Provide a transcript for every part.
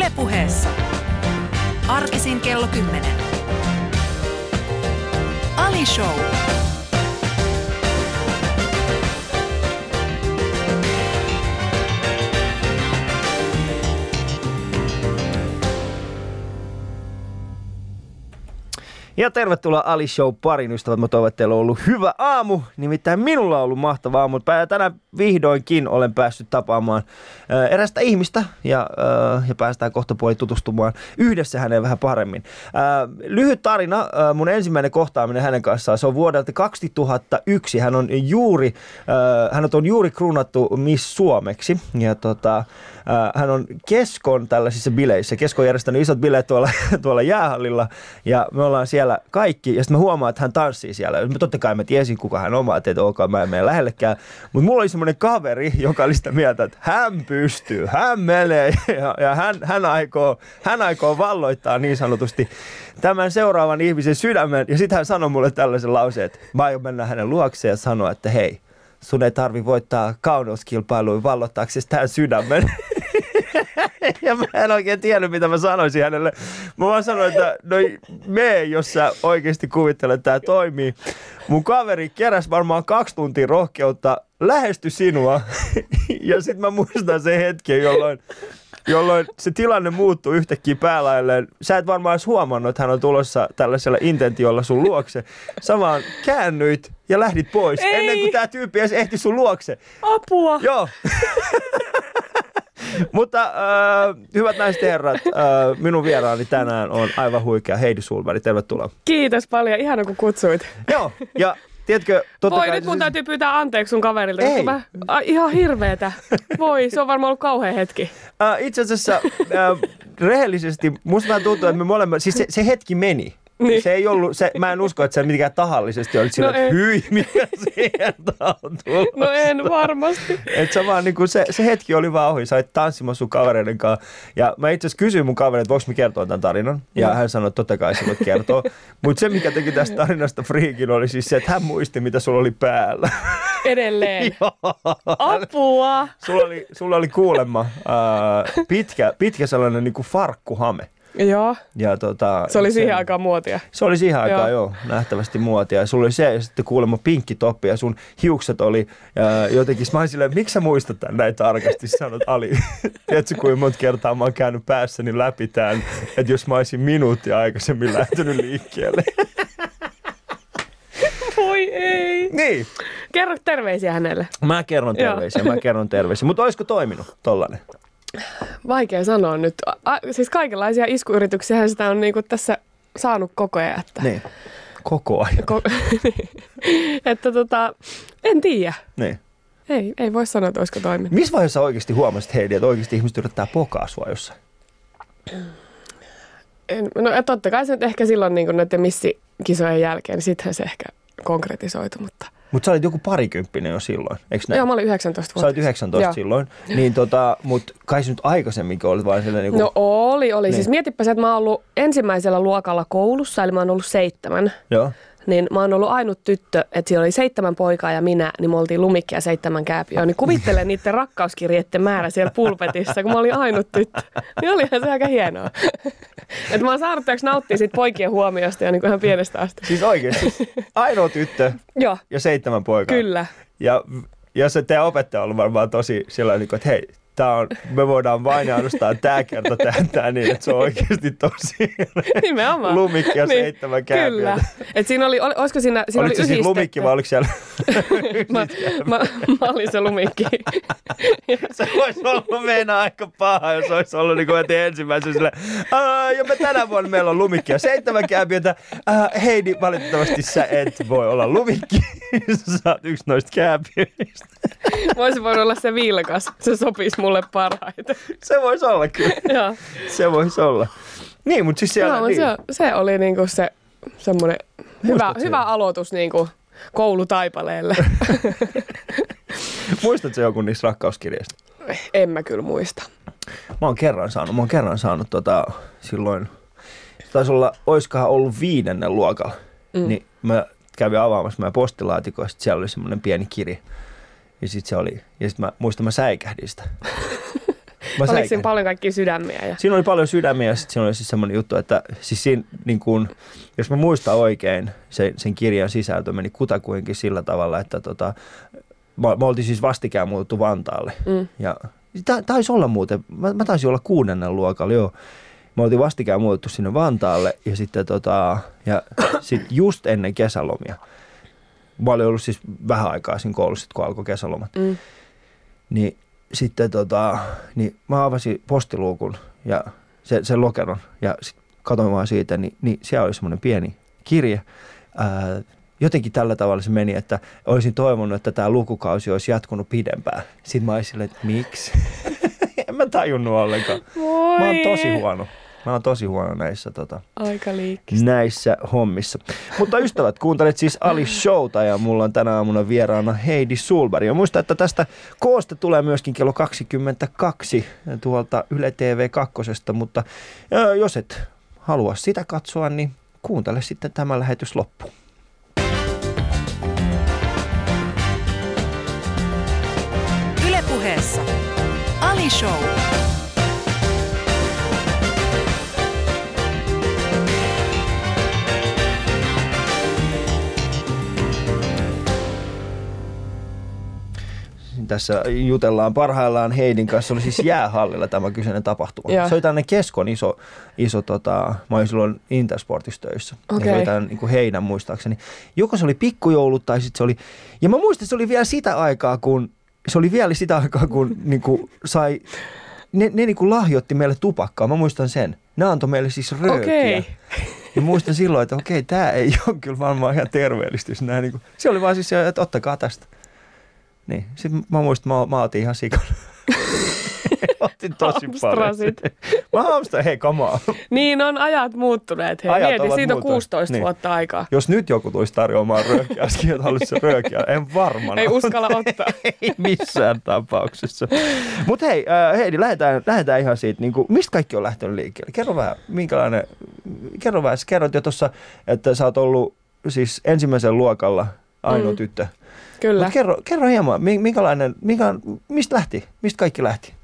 Ylepuheessa. Arkisin kello 10. Ali Show. Ja tervetuloa Ali Show parin ystävät. Mä toivon, että teillä on ollut hyvä aamu. Nimittäin minulla on ollut mahtava aamu. Tänään vihdoinkin olen päässyt tapaamaan äh, erästä ihmistä ja, äh, ja päästään kohta puoli tutustumaan yhdessä häneen vähän paremmin. Äh, lyhyt tarina. Äh, mun ensimmäinen kohtaaminen hänen kanssaan. Se on vuodelta 2001. Hän on juuri, äh, hän on juuri kruunattu Miss Suomeksi. Ja tota, hän on Keskon tällaisissa bileissä. Kesko on järjestänyt isot bileet tuolla, tuolla jäähallilla ja me ollaan siellä kaikki. Ja sitten mä huomaan, että hän tanssii siellä. Totta kai mä tiesin, kuka hän on. Mä että ok, mä en mene lähellekään. Mutta mulla oli semmoinen kaveri, joka oli sitä mieltä, että hän pystyy, hän menee ja, ja hän, hän, aikoo, hän aikoo valloittaa niin sanotusti tämän seuraavan ihmisen sydämen. Ja sitten hän sanoi mulle tällaisen lauseen, että mä aion mennä hänen luokseen ja sanoa, että hei, sun ei tarvi voittaa kauneuskilpailuja vallottaaksesi tämän sydämen. ja mä en oikein tiennyt, mitä mä sanoisin hänelle. Mä vaan sanoin, että no me, jos sä oikeasti kuvittelet, että tämä toimii. Mun kaveri keräs varmaan kaksi tuntia rohkeutta, lähesty sinua. ja sitten mä muistan sen hetken, jolloin jolloin se tilanne muuttui yhtäkkiä päälailleen. Sä et varmaan edes huomannut, että hän on tulossa tällaisella intentiolla sun luokse. Sä vaan käännyit ja lähdit pois Ei. ennen kuin tämä tyyppi edes ehti sun luokse. Apua! Joo. Mutta äh, hyvät naiset ja herrat, äh, minun vieraani tänään on aivan huikea Heidi Sulberg. Tervetuloa. Kiitos paljon, ihana kun kutsuit. Joo, ja tiedätkö... Totta Voi, kai, nyt mun siis... täytyy pyytää anteeksi sun kaverilta, Ei. mä, a, ihan hirveetä. Voi, se on varmaan ollut kauhean hetki. Äh, itse asiassa äh, rehellisesti, musta vähän tuntuu, että me molemmat, siis se, se hetki meni. Niin. Se ei ollut, se, mä en usko, että se mitenkään tahallisesti oli sillä, no että hyi, mitä sieltä on tullut. No en varmasti. Et se, vaan, niin kuin se, se, hetki oli vaan ohi, sä olit tanssimassa sun kavereiden kanssa. Ja mä itse asiassa kysyin mun kavereille, että voiko mä kertoa tämän tarinan. Ja no. hän sanoi, että totta kai sä voit kertoa. Mutta se, mikä teki tästä tarinasta friikin, oli siis se, että hän muisti, mitä sulla oli päällä. Edelleen. Apua. Sulla oli, sulla oli kuulemma äh, pitkä, pitkä sellainen niin kuin farkkuhame. Joo. Ja tota, se oli siihen sen, aikaan muotia. Se oli siihen aikaan joo. joo, nähtävästi muotia. Ja sulla oli se ja sitten kuulemma pinkki toppi ja sun hiukset oli ja jotenkin, mä olin silleen, miksi sä muistat tämän näin tarkasti? Sanot Ali, tiedätkö kuinka monta kertaa mä oon käynyt päässäni läpi tämän, että jos mä olisin minuuttia aikaisemmin lähtenyt liikkeelle. Voi ei. Niin. Kerro terveisiä hänelle. Mä kerron terveisiä, mä kerron terveisiä. Mutta olisiko toiminut tollanen? Vaikea sanoa nyt. A, siis kaikenlaisia iskuyrityksiä sitä on niinku tässä saanut koko ajan. Että... Niin. Koko ajan. Ko- että tota, en tiedä. Niin. Ei, ei voi sanoa, että olisiko toiminut. Missä vaiheessa oikeasti huomasit Heidi, että oikeasti ihmiset yrittää pokaa sua jossain? En, no totta kai se nyt ehkä silloin niin näiden missikisojen jälkeen, niin sittenhän se ehkä konkretisoitu, mutta – mutta sä olit joku parikymppinen jo silloin, eikö näin? Joo, mä olin 19 vuotta. Sä olit 19 Joo. silloin, niin tota, mutta kai sä nyt aikaisemminkin olit vain sellainen niin kuin... No oli, oli. Niin. Siis mietipä se, että mä oon ollut ensimmäisellä luokalla koulussa, eli mä oon ollut seitsemän. Joo niin mä oon ollut ainut tyttö, että siellä oli seitsemän poikaa ja minä, niin me oltiin lumikki ja seitsemän kääpiöä. Niin kuvittelen niiden rakkauskirjeiden määrä siellä pulpetissa, kun mä olin ainut tyttö. Niin olihan se aika hienoa. Että mä oon saanut nauttia siitä poikien huomiosta ja niin kuin ihan pienestä asti. Siis oikeasti? Ainoa tyttö Joo. ja seitsemän poikaa? Kyllä. Ja ja se teidän opettaja on ollut varmaan tosi sillä niin että hei, tää on, me voidaan vain ainoastaan tämä kerta tehdä niin, että se on oikeasti tosi Nimenomaan. lumikki ja niin, seitsemän kääpiötä. Kyllä. Et siinä oli, ol, olisiko siinä, siinä oliko oli se siis lumikki vai oliko siellä? mä, mä, mä, olin se lumikki. se voisi olla meidän aika paha, jos olisi ollut niin kuin ensimmäisen sille, ja me tänä vuonna meillä on lumikki ja seitsemän kääpiötä. Heidi, valitettavasti sä et voi olla lumikki. sä saat yksi noista kääpiöistä. Voisi voinut olla se vilkas. Se sopisi mulle parhaiten. Se voisi olla kyllä. Joo. Se voisi olla. Niin, mutta siis siellä... No, niin. se, se oli niinku se semmoinen hyvä, hyvä aloitus niinku koulutaipaleelle. Muistatko joku niistä rakkauskirjeistä? En mä kyllä muista. Mä oon kerran saanut, mä oon kerran saanut tota, silloin, taisi olla, oiskohan ollut viidennen luokalla, mm. niin mä kävin avaamassa meidän postilaatikoista, siellä oli semmoinen pieni kirja. Ja sitten se oli, ja sitten mä muistan, mä säikähdin sitä. Oliko säikähdin. siinä paljon kaikkia sydämiä? Ja... Siinä oli paljon sydämiä ja sitten siinä oli siis semmoinen juttu, että siis siinä, niin kuin, jos mä muistan oikein, se, sen kirjan sisältö meni kutakuinkin sillä tavalla, että tota, me, me oltiin siis vastikään muuttu Vantaalle. Mm. Ja ta, taisi olla muuten, mä, mä taisin olla kuudennen luokalla, joo. Me oltiin vastikään muutettu sinne Vantaalle ja sitten tota, ja sit just ennen kesälomia. Mä olin ollut siis vähän aikaa siinä koulussa, kun alkoi kesälomat. Mm. Niin sitten tota, niin mä avasin postiluukun ja sen, sen lokeron ja sitten katsoin vaan siitä, niin, niin siellä oli semmoinen pieni kirje. Ää, jotenkin tällä tavalla se meni, että olisin toivonut, että tämä lukukausi olisi jatkunut pidempään. Sitten mä olisin silleen, että miksi? en mä tajunnut ollenkaan. Voi. Mä oon tosi huono. Mä oon tosi huono näissä, tota, Aika liikkistä. näissä hommissa. Mutta ystävät, kuuntelet siis Ali Showta ja mulla on tänä aamuna vieraana Heidi Sulberg. Ja muista, että tästä koosta tulee myöskin kello 22 tuolta Yle TV 2. Mutta jos et halua sitä katsoa, niin kuuntele sitten tämä lähetys loppuun. Ylepuheessa Ali Show. Tässä jutellaan parhaillaan Heidin kanssa. Oli siis jäähallilla tämä kyseinen tapahtuma. Joo. Se oli tänne Keskon iso, iso tota, mä olin silloin Intersportissa töissä. Ja se oli tämän niin kuin heidän muistaakseni. Joko se oli pikkujoulut tai sitten se oli, ja mä muistan, se oli vielä sitä aikaa, kun, se oli vielä sitä aikaa, kun niin kuin sai, ne, ne niin kuin lahjoitti meille tupakkaa. Mä muistan sen. Ne antoi meille siis röökiä. Okei. Ja muistan silloin, että okei, tämä ei ole kyllä varmaan ihan terveellistä. niin kuin, se oli vaan siis se, että ottakaa tästä. Niin, sitten mä muistan, mä, mä otin ihan sikana. otin tosi paljon. Mä hamstan, hei, on. Niin on ajat muuttuneet. Hei, Ajat mieti, siitä on muuttuneet. 16 Niin. vuotta aikaa. Jos nyt joku tulisi tarjoamaan röökiä, äsken että haluaisi röökiä, en varmana. Ei uskalla ottaa. ei missään tapauksessa. Mutta hei, äh, Heidi, lähdetään, lähdetään ihan siitä, niin kuin, mistä kaikki on lähtenyt liikkeelle? Kerro vähän, minkälainen, kerro vähän, sä kerrot jo tuossa, että sä oot ollut siis ensimmäisen luokalla ainoa Mm. tyttö. Kyllä. Mut kerro, kerro hieman, mi- minkälainen, minkä, mistä lähti, mistä kaikki lähti?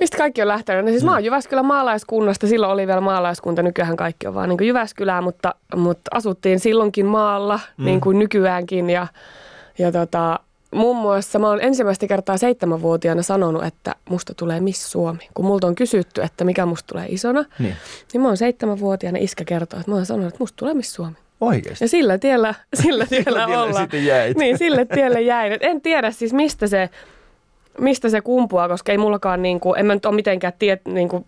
Mistä kaikki on lähtenyt? No siis mä Mm. oon Jyväskylän maalaiskunnasta. Silloin oli vielä maalaiskunta, nykyään kaikki on vaan niin kuin Jyväskylää, mutta, mutta asuttiin silloinkin maalla, Mm. niin kuin nykyäänkin. Ja, ja tota, muun muassa mä oon ensimmäistä kertaa seitsemänvuotiaana sanonut, että musta tulee Miss Suomi. Kun multa on kysytty, että mikä musta tulee isona, Niin. niin mä oon seitsemänvuotiaana iskä kertoo, että mä oon sanonut, että musta tulee Miss Suomi. Oikeasti. Ja sillä tiellä, sillä tiellä tiellä ollaan. jäit. Niin, sille tielle jäin. Et en tiedä siis mistä se, mistä se kumpuaa, koska ei mullakaan, niin kuin, en mä nyt ole mitenkään tiet, niin kuin,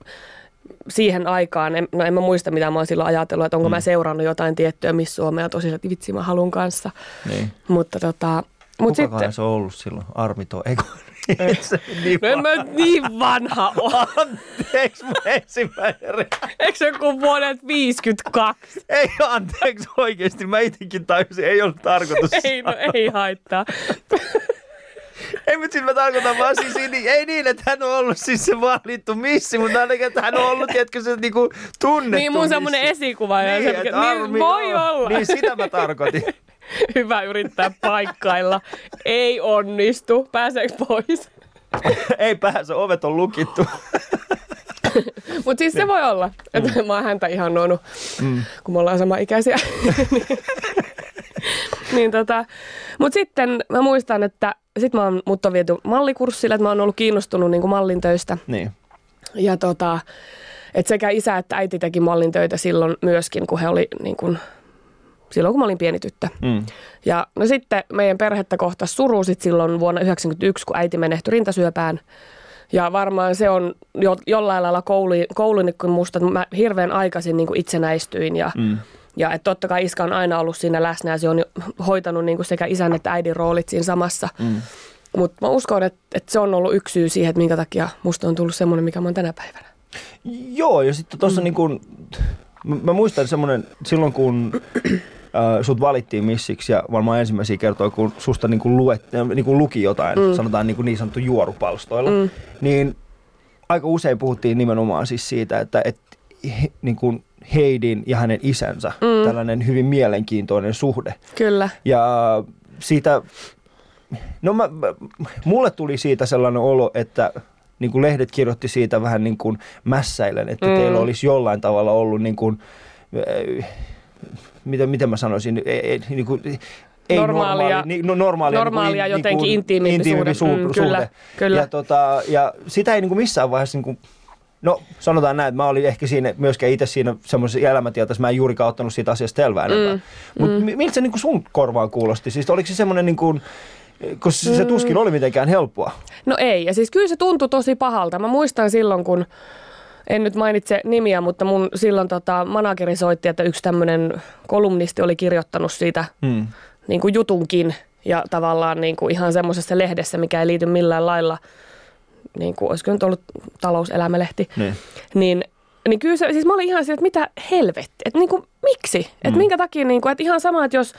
siihen aikaan, en, no en mä muista mitä mä oon silloin ajatellut, että onko mm. mä seurannut jotain tiettyä Miss Suomea tosiaan, että vitsi mä halun kanssa. Niin. Mutta tota, mut Kukakaan sitten, se on ollut silloin? Armito, eikö? Niin no en mä nyt niin vanha ole. Anteeksi, mun ensimmäinen re- Eikö se joku vuodet 52? Ei, anteeksi oikeasti. Mä itsekin tajusin, ei ollut tarkoitus. Ei, no ei haittaa. Ei, mutta siis mä tarkoitan vaan siis, niin, ei niin, että hän on ollut siis se valittu missi, mutta ainakin, että hän on ollut, tiedätkö, se niinku tunnettu Niin mun semmonen missi. esikuva. Niin, se, että niin voi olla. Niin sitä mä tarkoitin. Hyvä yrittää paikkailla. Ei onnistu. Pääseekö pois? ei pääse, ovet on lukittu. Mutta siis se voi olla, että mä oon häntä ihannonut, mm. kun me ollaan sama ikäisiä. niin tota, mutta sitten mä muistan, että sit mä oon, mut on viety mallikurssille, että mä oon ollut kiinnostunut niin mallin töistä. Niin. Ja tota, että sekä isä että äiti teki mallin töitä silloin myöskin, kun he oli niin kuin, silloin kun mä olin pieni tyttö. Mm. Ja no sitten meidän perhettä kohtasi suru sit silloin vuonna 1991, kun äiti menehtyi rintasyöpään. Ja varmaan se on jo, jollain lailla koulu, koulunikko musta, että mä hirveän aikaisin niin itsenäistyin ja, Mm. ja että totta kai iska on aina ollut siinä läsnä ja se on hoitanut niin kuin sekä isän että äidin roolit siinä samassa. Mm. Mutta mä uskon, että, että se on ollut yksi syy siihen, että minkä takia musta on tullut semmoinen, mikä mä oon tänä päivänä. Joo, ja sitten tuossa mm. niin kuin, mä, mä muistan semmoinen, silloin kun äh, sut valittiin missiksi ja varmaan ensimmäisiä kertoja, kun susta niin kuin luet, niin kuin luki jotain, mm. sanotaan niin, kuin niin sanottu juorupalstoilla, mm. niin aika usein puhuttiin nimenomaan siis siitä, että et, niin kuin Heidin ja hänen isänsä, mm. tällainen hyvin mielenkiintoinen suhde. Kyllä. Ja siitä, no mä, mulle tuli siitä sellainen olo, että niin kuin lehdet kirjoitti siitä vähän niin kuin mässäilen, että Mm. teillä olisi jollain tavalla ollut niin kuin, miten, miten mä sanoisin, ei, ei, niin kuin, ei Normaalia- normaali, niin, no, normaalia, normaalia niin kuin, jotenkin niin intiimimpi intiimimpi suhde. su- Mm, kyllä, suhde. kyllä. Ja, tota, ja sitä ei niin kuin missään vaiheessa niin kuin, No sanotaan näin, että mä olin ehkä siinä myöskään itse siinä semmoisessa elämäntieltä, mä en juurikaan ottanut siitä asiasta selvää enempää. Mm, Mutta mm. miltä se niin kuin sun korvaan kuulosti? Siis oliko se semmoinen, niin kuin, koska se tuskin oli mitenkään helppoa. No ei, ja siis kyllä se tuntui tosi pahalta. Mä muistan silloin, kun en nyt mainitse nimiä, mutta mun silloin tota, manageri soitti, että yksi tämmöinen kolumnisti oli kirjoittanut siitä Hmm. niin kuin jutunkin ja tavallaan niin kuin ihan semmoisessa lehdessä, mikä ei liity millään lailla, niin kuin olisiko nyt ollut talouselämälehti, Niin. niin, niin kyllä se, siis mä olin ihan sillä, että mitä helvetti, että niin kuin, miksi, että minkä takia, niin kuin, että ihan sama, että jos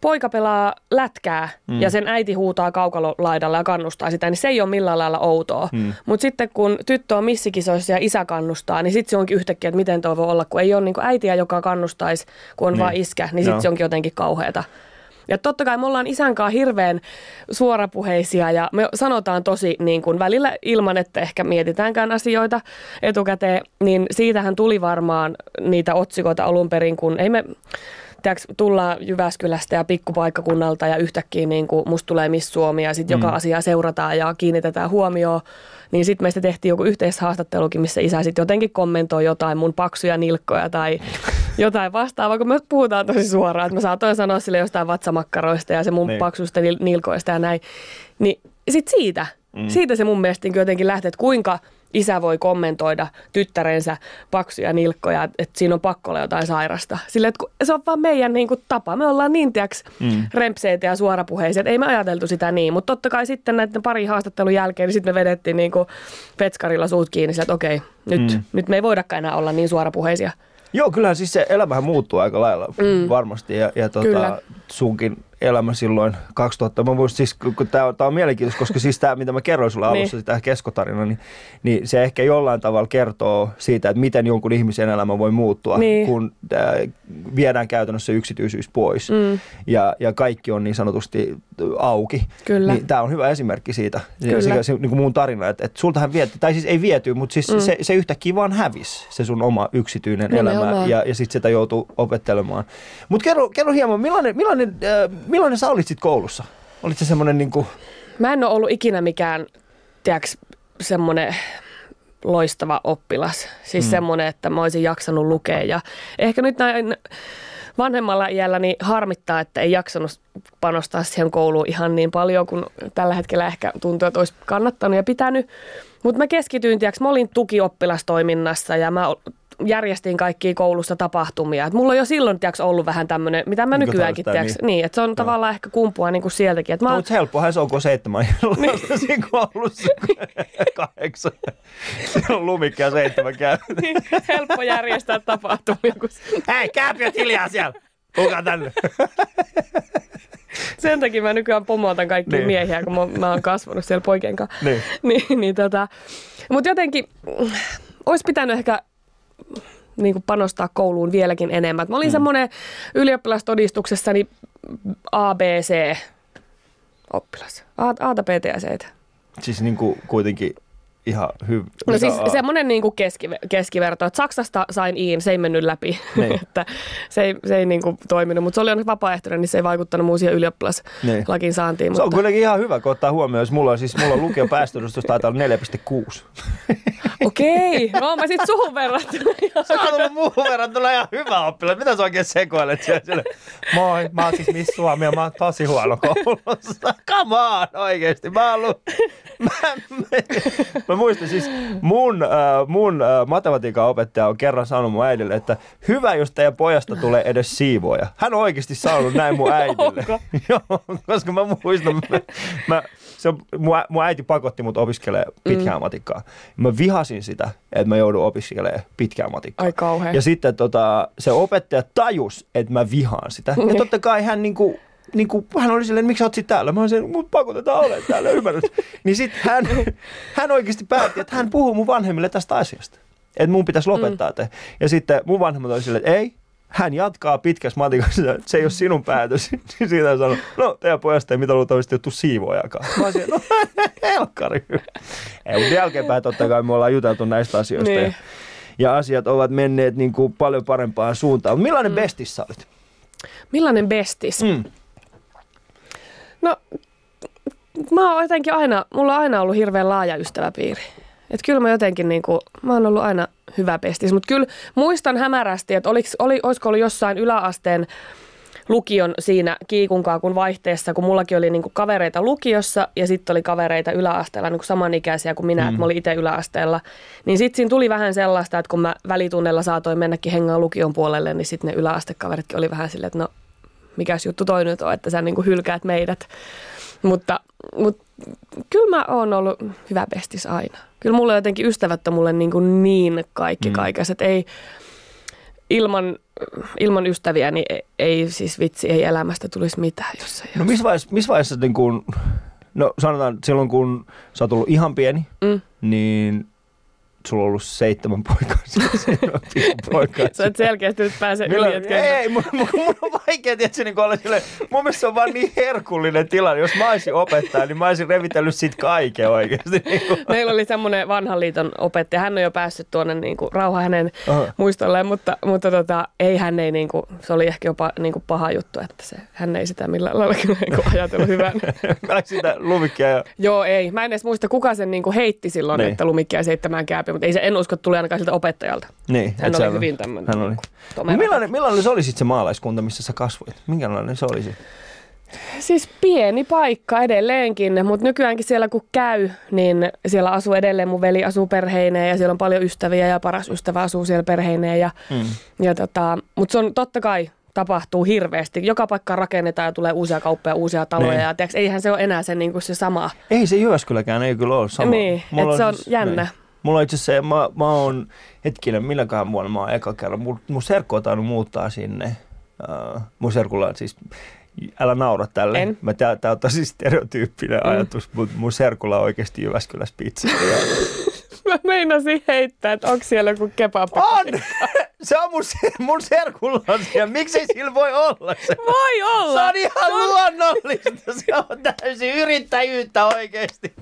poika pelaa lätkää mm. ja sen äiti huutaa kaukalolaidalla ja kannustaa sitä, niin se ei ole millään lailla outoa. Mm. Mutta sitten kun tyttö on missikisoissa ja isä kannustaa, niin sitten se onkin yhtäkkiä, että miten toi voi olla, kun ei ole niin kuin äitiä, joka kannustaisi, kun on Niin. vaan iskä, niin sitten se onkin jotenkin kauheata. Ja totta kai me ollaan isän kanssa hirveän suorapuheisia ja me sanotaan tosi niin kuin välillä ilman, että ehkä mietitäänkään asioita etukäteen, niin siitähän tuli varmaan niitä otsikoita alun perin, kun ei me tiedätkö, tullaan Jyväskylästä ja pikkupaikkakunnalta ja yhtäkkiä niin kuin musta tulee Miss Suomi ja sitten mm. joka asiaa seurataan ja kiinnitetään huomioon. Niin sitten meistä tehtiin joku yhteishaastattelukin, missä isä sitten jotenkin kommentoi jotain mun paksuja nilkkoja tai jotain vastaavaa, kun me puhutaan tosi suoraan. Että mä saatoin sanoa sille jostain vatsamakkaroista ja se mun Niin. paksuista nil- nilkoista ja näin. Niin sitten siitä, mm. siitä se mun mielestä niin jotenkin lähtee, että kuinka isä voi kommentoida tyttärensä paksuja nilkkoja, että siinä on pakko olla jotain sairasta. Sille, että kun se on vaan meidän niin kuin, tapa. Me ollaan niin tiiäks, mm. rempseitä ja suorapuheisia, että ei me ajateltu sitä niin. Mutta totta kai sitten näiden pari haastattelun jälkeen, niin sitten me vedettiin niin kuin petskarilla suut kiinni, että okei, nyt, mm. nyt me ei voidakaan enää olla niin suorapuheisia. Joo, kyllähän siis se elämähän muuttuu aika lailla mm. varmasti ja, ja tota, Kyllä. sunkin elämä silloin 2000. Mä muistin siis, kun, tämä on, tää on mielenkiintoista, koska siis tämä, mitä mä kerroin sulle alussa, Niin. tämä keskotarina, niin, niin se ehkä jollain tavalla kertoo siitä, että miten jonkun ihmisen elämä voi muuttua, Niin. kun äh, viedään käytännössä yksityisyys pois mm. ja, ja kaikki on niin sanotusti auki. Kyllä. Niin tämä on hyvä esimerkki siitä, Kyllä. se, se, niin kuin mun tarina, että, että sultahan viety, tai siis ei viety, mutta siis mm. se, se yhtäkkiä vaan hävisi, se sun oma yksityinen elämä Nimenomaan. ja, ja sitten sitä joutuu opettelemaan. Mutta kerro, kerro hieman, millainen, millainen, äh, millainen sä olit sit koulussa? Olit se semmoinen niin kuin, Mä en ole ollut ikinä mikään, tiedäks, semmoinen loistava oppilas. Siis mm. semmoinen, että mä olisin jaksanut lukea. Ja ehkä nyt näin vanhemmalla iällä niin harmittaa, että ei jaksanut panostaa siihen kouluun ihan niin paljon, kun tällä hetkellä ehkä tuntuu, että olisi kannattanut ja pitänyt. Mutta mä keskityin, tiedäks, mä olin tukioppilastoiminnassa ja mä järjestin kaikkia koulussa tapahtumia. Et mulla on jo silloin tiedäks, ollut vähän tämmöinen, mitä mä Niin, nykyäänkin, tiedäks, niin. että se on tavallaan ehkä kumpua niin kuin sieltäkin. Et mä no, mutta helppohan se on, kun seitsemän siinä koulussa kahdeksan. Siinä on lumikki ja seitsemän käy. niin helppo järjestää tapahtumia. Kun Hei, kääpiöt hiljaa siellä! Kuka tänne? sen takia mä nykyään pomotan kaikkia Niin. niin. miehiä, kun mä, mä oon kasvanut siellä poikien kanssa. Niin. niin, niin tota, Mutta jotenkin mm, olisi pitänyt ehkä niin kuin panostaa kouluun vieläkin enemmän. Mä olin mm. semmoinen ylioppilastodistuksessani ABC oppilas. A, B ja C. Siis niin kuin kuitenkin ihan hyvä. No siis semmoinen niin kuin keskiver- keskiverto, että Saksasta sain iin, se ei mennyt läpi, Niin. että se ei, se ei niin kuin toiminut, mutta se oli vapaaehtoinen, niin se ei vaikuttanut muun siihen ylioppilaslakin saantiin. Se on mutta... kuitenkin ihan hyvä, kun ottaa huomioon, jos mulla on, siis mulla on lukio päästöedustus taitaa olla 4,6. Okei, no mä sit suhun verrattuna. Se on ollut muuhun verrattuna ihan hyvä oppilas. Mitä sä oikein sekoilet siellä? siellä? Moi, mä oon siis Miss Suomi ja mä oon tosi huono koulussa. Come on, oikeesti. Mä oon ollut... Mä, mä, mä muistan siis, mun, äh, mun äh, matematiikan opettaja on kerran sanonut mun äidille, että hyvä, jos teidän pojasta tulee edes siivoja. Hän on oikeasti sanonut näin mun äidille. Joo, koska mä muistan, mä, mä, se on, mun, mun äiti pakotti mut opiskelemaan pitkää mm. matikkaa. Mä vihasin sitä, että mä joudun opiskelemaan pitkää matikkaa. Ai kauhea. Ja sitten tota, se opettaja tajus, että mä vihaan sitä. Ja Niin. totta kai hän niinku, niinku, hän oli silleen, miksi sä oot sit täällä? Mä olin silleen, mut pakotetaan olemaan täällä, ymmärrät? niin sitten hän, hän oikeasti päätti, että hän puhuu mun vanhemmille tästä asiasta. Että mun pitäisi lopettaa mm. te. Ja sitten mun vanhemmat oli silleen, että ei, hän jatkaa pitkässä matikassa, että se ei ole sinun päätös. Niin siitä sanoo, no teidän pojasta ei mitä luultavasti ole siivoajakaan. Mä olisin, no helkkari. Ei, mutta jälkeenpäin totta kai me ollaan juteltu näistä asioista. Niin. Ja, ja asiat ovat menneet niin kuin paljon parempaan suuntaan. Millainen mm. bestis sä olit? Millainen bestis? Mm. No, mä oon jotenkin aina, mulla on aina ollut hirveän laaja ystäväpiiri. Että kyllä mä jotenkin niinku, mä oon ollut aina hyvä pestis. Mutta kyllä muistan hämärästi, että oliks, oli, olisiko ollut jossain yläasteen lukion siinä kiikunkaa kun vaihteessa, kun mullakin oli niinku kavereita lukiossa ja sitten oli kavereita yläasteella niinku samanikäisiä kuin minä, mm. että mä olin itse yläasteella. Niin sitten siinä tuli vähän sellaista, että kun mä välitunnella saatoin mennäkin hengaa lukion puolelle, niin sitten ne yläastekaveritkin oli vähän silleen, että no mikäs juttu toi nyt on, että sä niinku hylkäät meidät. Mutta, mutta kyllä mä oon ollut hyvä pestis aina. Kyllä mulle jotenkin ystävät on mulle niin, kuin niin kaikki mm. kaikessa, että ei ilman, ilman ystäviä niin ei, ei siis vitsi, ei elämästä tulisi mitään, jos ei No missä vaiheessa, missä vaiheessa niin kun, no sanotaan silloin kun sä oot ollut ihan pieni, Mm. niin sulla on ollut seitsemän poikaa. seitsemän poikaa. Sä et selkeästi nyt pääse yli, että ei, mun, mun, mun on vaikea tietysti niin olla sille, mun mielestä se on vaan niin herkullinen tilanne. Jos mä olisin opettaja, niin mä olisin revitellyt siitä kaiken oikeasti. Niin kuin. Meillä oli semmoinen vanhan liiton opettaja, hän on jo päässyt tuonne niin kuin, rauha hänen Aha. muistolleen, mutta, mutta tota, ei hän ei, niin kuin, se oli ehkä jopa niin kuin paha juttu, että se, hän ei sitä millään lailla niin kuin, ajatellut hyvän. Mä sitä lumikkia ja Joo, ei. Mä en edes muista, kuka sen niin kuin, heitti silloin, Niin. että lumikkia seitsemään kääpi, mutta ei se, en usko, että tuli ainakaan siltä opettajalta. niin, Hän oli hyvin tämmöinen. Hän oli. tomera. Millainen, millainen se oli sitten se maalaiskunta, missä sä kasvoit? Minkälainen se oli? Siis pieni paikka edelleenkin, mutta nykyäänkin siellä kun käy, niin siellä asuu edelleen mun veli asuu perheineen ja siellä on paljon ystäviä ja paras ystävä asuu siellä perheineen. Ja, Mm. ja tota, mutta se on totta kai tapahtuu hirveästi. Joka paikka rakennetaan ja tulee uusia kauppoja, uusia taloja. Niin. Ja tiiäks, eihän se ole enää se, niin kuin se sama. Ei se Jyväskyläkään, ei kyllä ole sama. Niin, Mulla et se on siis- jännä. Niin. Mulla on itse asiassa, mä, mä oon, hetkinen, milläköhän vuonna mä oon eka kerran, mun, mun serkku on tainnut muuttaa sinne. Uh, mun serkulla on siis, älä naura tälle. En. Mä, tää, tää on tosi stereotyyppinen Mm. ajatus, mutta mun serkulla on oikeasti Jyväskylässä pizzeria. Mä meinasin heittää, että onko siellä joku kebab. on! Se on mun, se- mun serkulla on siellä. Miksei sillä voi olla se? Voi olla! Se on ihan luonnollista. Se on täysin yrittäjyyttä oikeasti.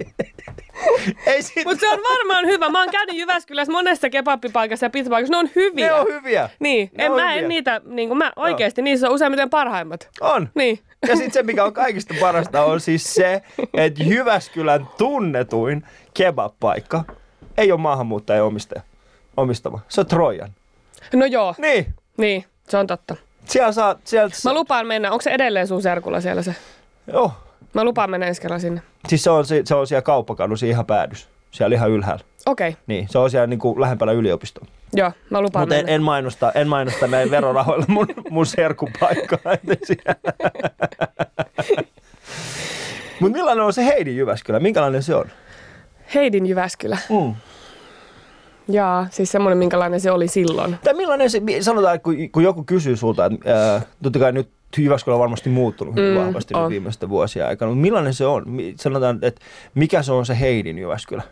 Ei sit... Mutta se on varmaan hyvä. Mä oon käynyt Jyväskylässä monessa kebappipaikassa ja pizzapaikassa. Ne on hyviä. Ne on hyviä. Niin, Ne en, on mä hyviä. en niitä, niin kuin mä oikeasti, niissä on useimmiten parhaimmat. On. Niin. Ja sitten se, mikä on kaikista parasta, on siis se, että Jyväskylän tunnetuin kebab-paikka ei ole maahanmuuttajan omistaja, omistama. Se on Trojan. No joo, Niin. niin, se on totta. Siellä saa, sieltä... Mä lupaan mennä, onko se edelleen sun serkulla siellä se? Joo. Mä lupaan mennä ensi kerralla sinne. Siis se on, se, on siellä kauppakadussa ihan päädys. Siellä ihan ylhäällä. Okei, okay. Niin, se on siellä niin kuin lähempänä yliopistoa. joo, mä lupaan Mutta en, en, mainosta, en mainosta näin verorahoilla mun, mun serkupaikkaa. Mutta millainen on se Heidi Jyväskylä? Minkälainen se on? Heidin Jyväskylä. Mm. Jaa, siis semmoinen, minkälainen se oli silloin. Tai millainen se, sanotaan, että kun, kun joku kysyy sulta, että ää, totta kai nyt Jyväskylä on varmasti muuttunut hyvin Mm, vahvasti on. viimeisten vuosien aikana, mutta millainen se on? Sanotaan, että mikä se on se Heidin Jyväskylä?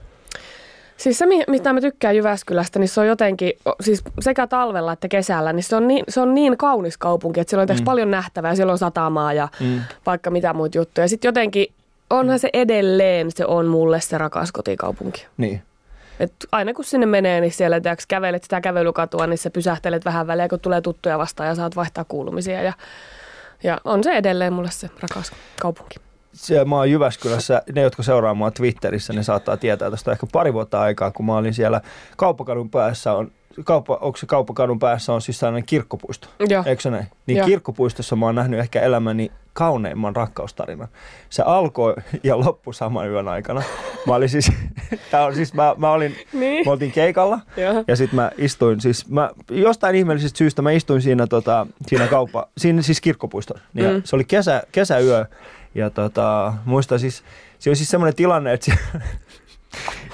Siis se, mi- mitä mä tykkään Jyväskylästä, niin se on jotenkin, siis sekä talvella että kesällä, niin se on niin, se on niin kaunis kaupunki, että siellä on mm. paljon nähtävää, siellä on satamaa ja Mm. vaikka mitä muita juttuja. Sitten jotenkin, onhan se edelleen, se on mulle se rakas kotikaupunki. Niin. Et aina kun sinne menee, niin siellä tiiäks, kävelet sitä kävelykatua, niin sä pysähtelet vähän väliä, kun tulee tuttuja vastaan ja saat vaihtaa kuulumisia. Ja, ja on se edelleen mulle se rakas kaupunki. Se, mä oon Jyväskylässä, ne jotka seuraa mua Twitterissä, ne saattaa tietää tästä ehkä pari vuotta aikaa, kun mä olin siellä kauppakadun päässä on Kauppa, onko se kauppakadun päässä on siis sellainen kirkkopuisto, Joo. eikö se näin? Niin Joo. kirkkopuistossa mä oon nähnyt ehkä elämäni kauneimman rakkaustarinan. Se alkoi ja loppui saman yön aikana. Mä olin siis, tää on siis, mä, mä olin, Niin. mä oltiin keikalla Joo. ja sitten mä istuin siis, mä, jostain ihmeellisestä syystä mä istuin siinä, tota, siinä kauppa, siinä siis kirkkopuiston. Ja Mm. Se oli kesä, kesäyö ja tota, muistan siis, se oli siis semmoinen tilanne, että se,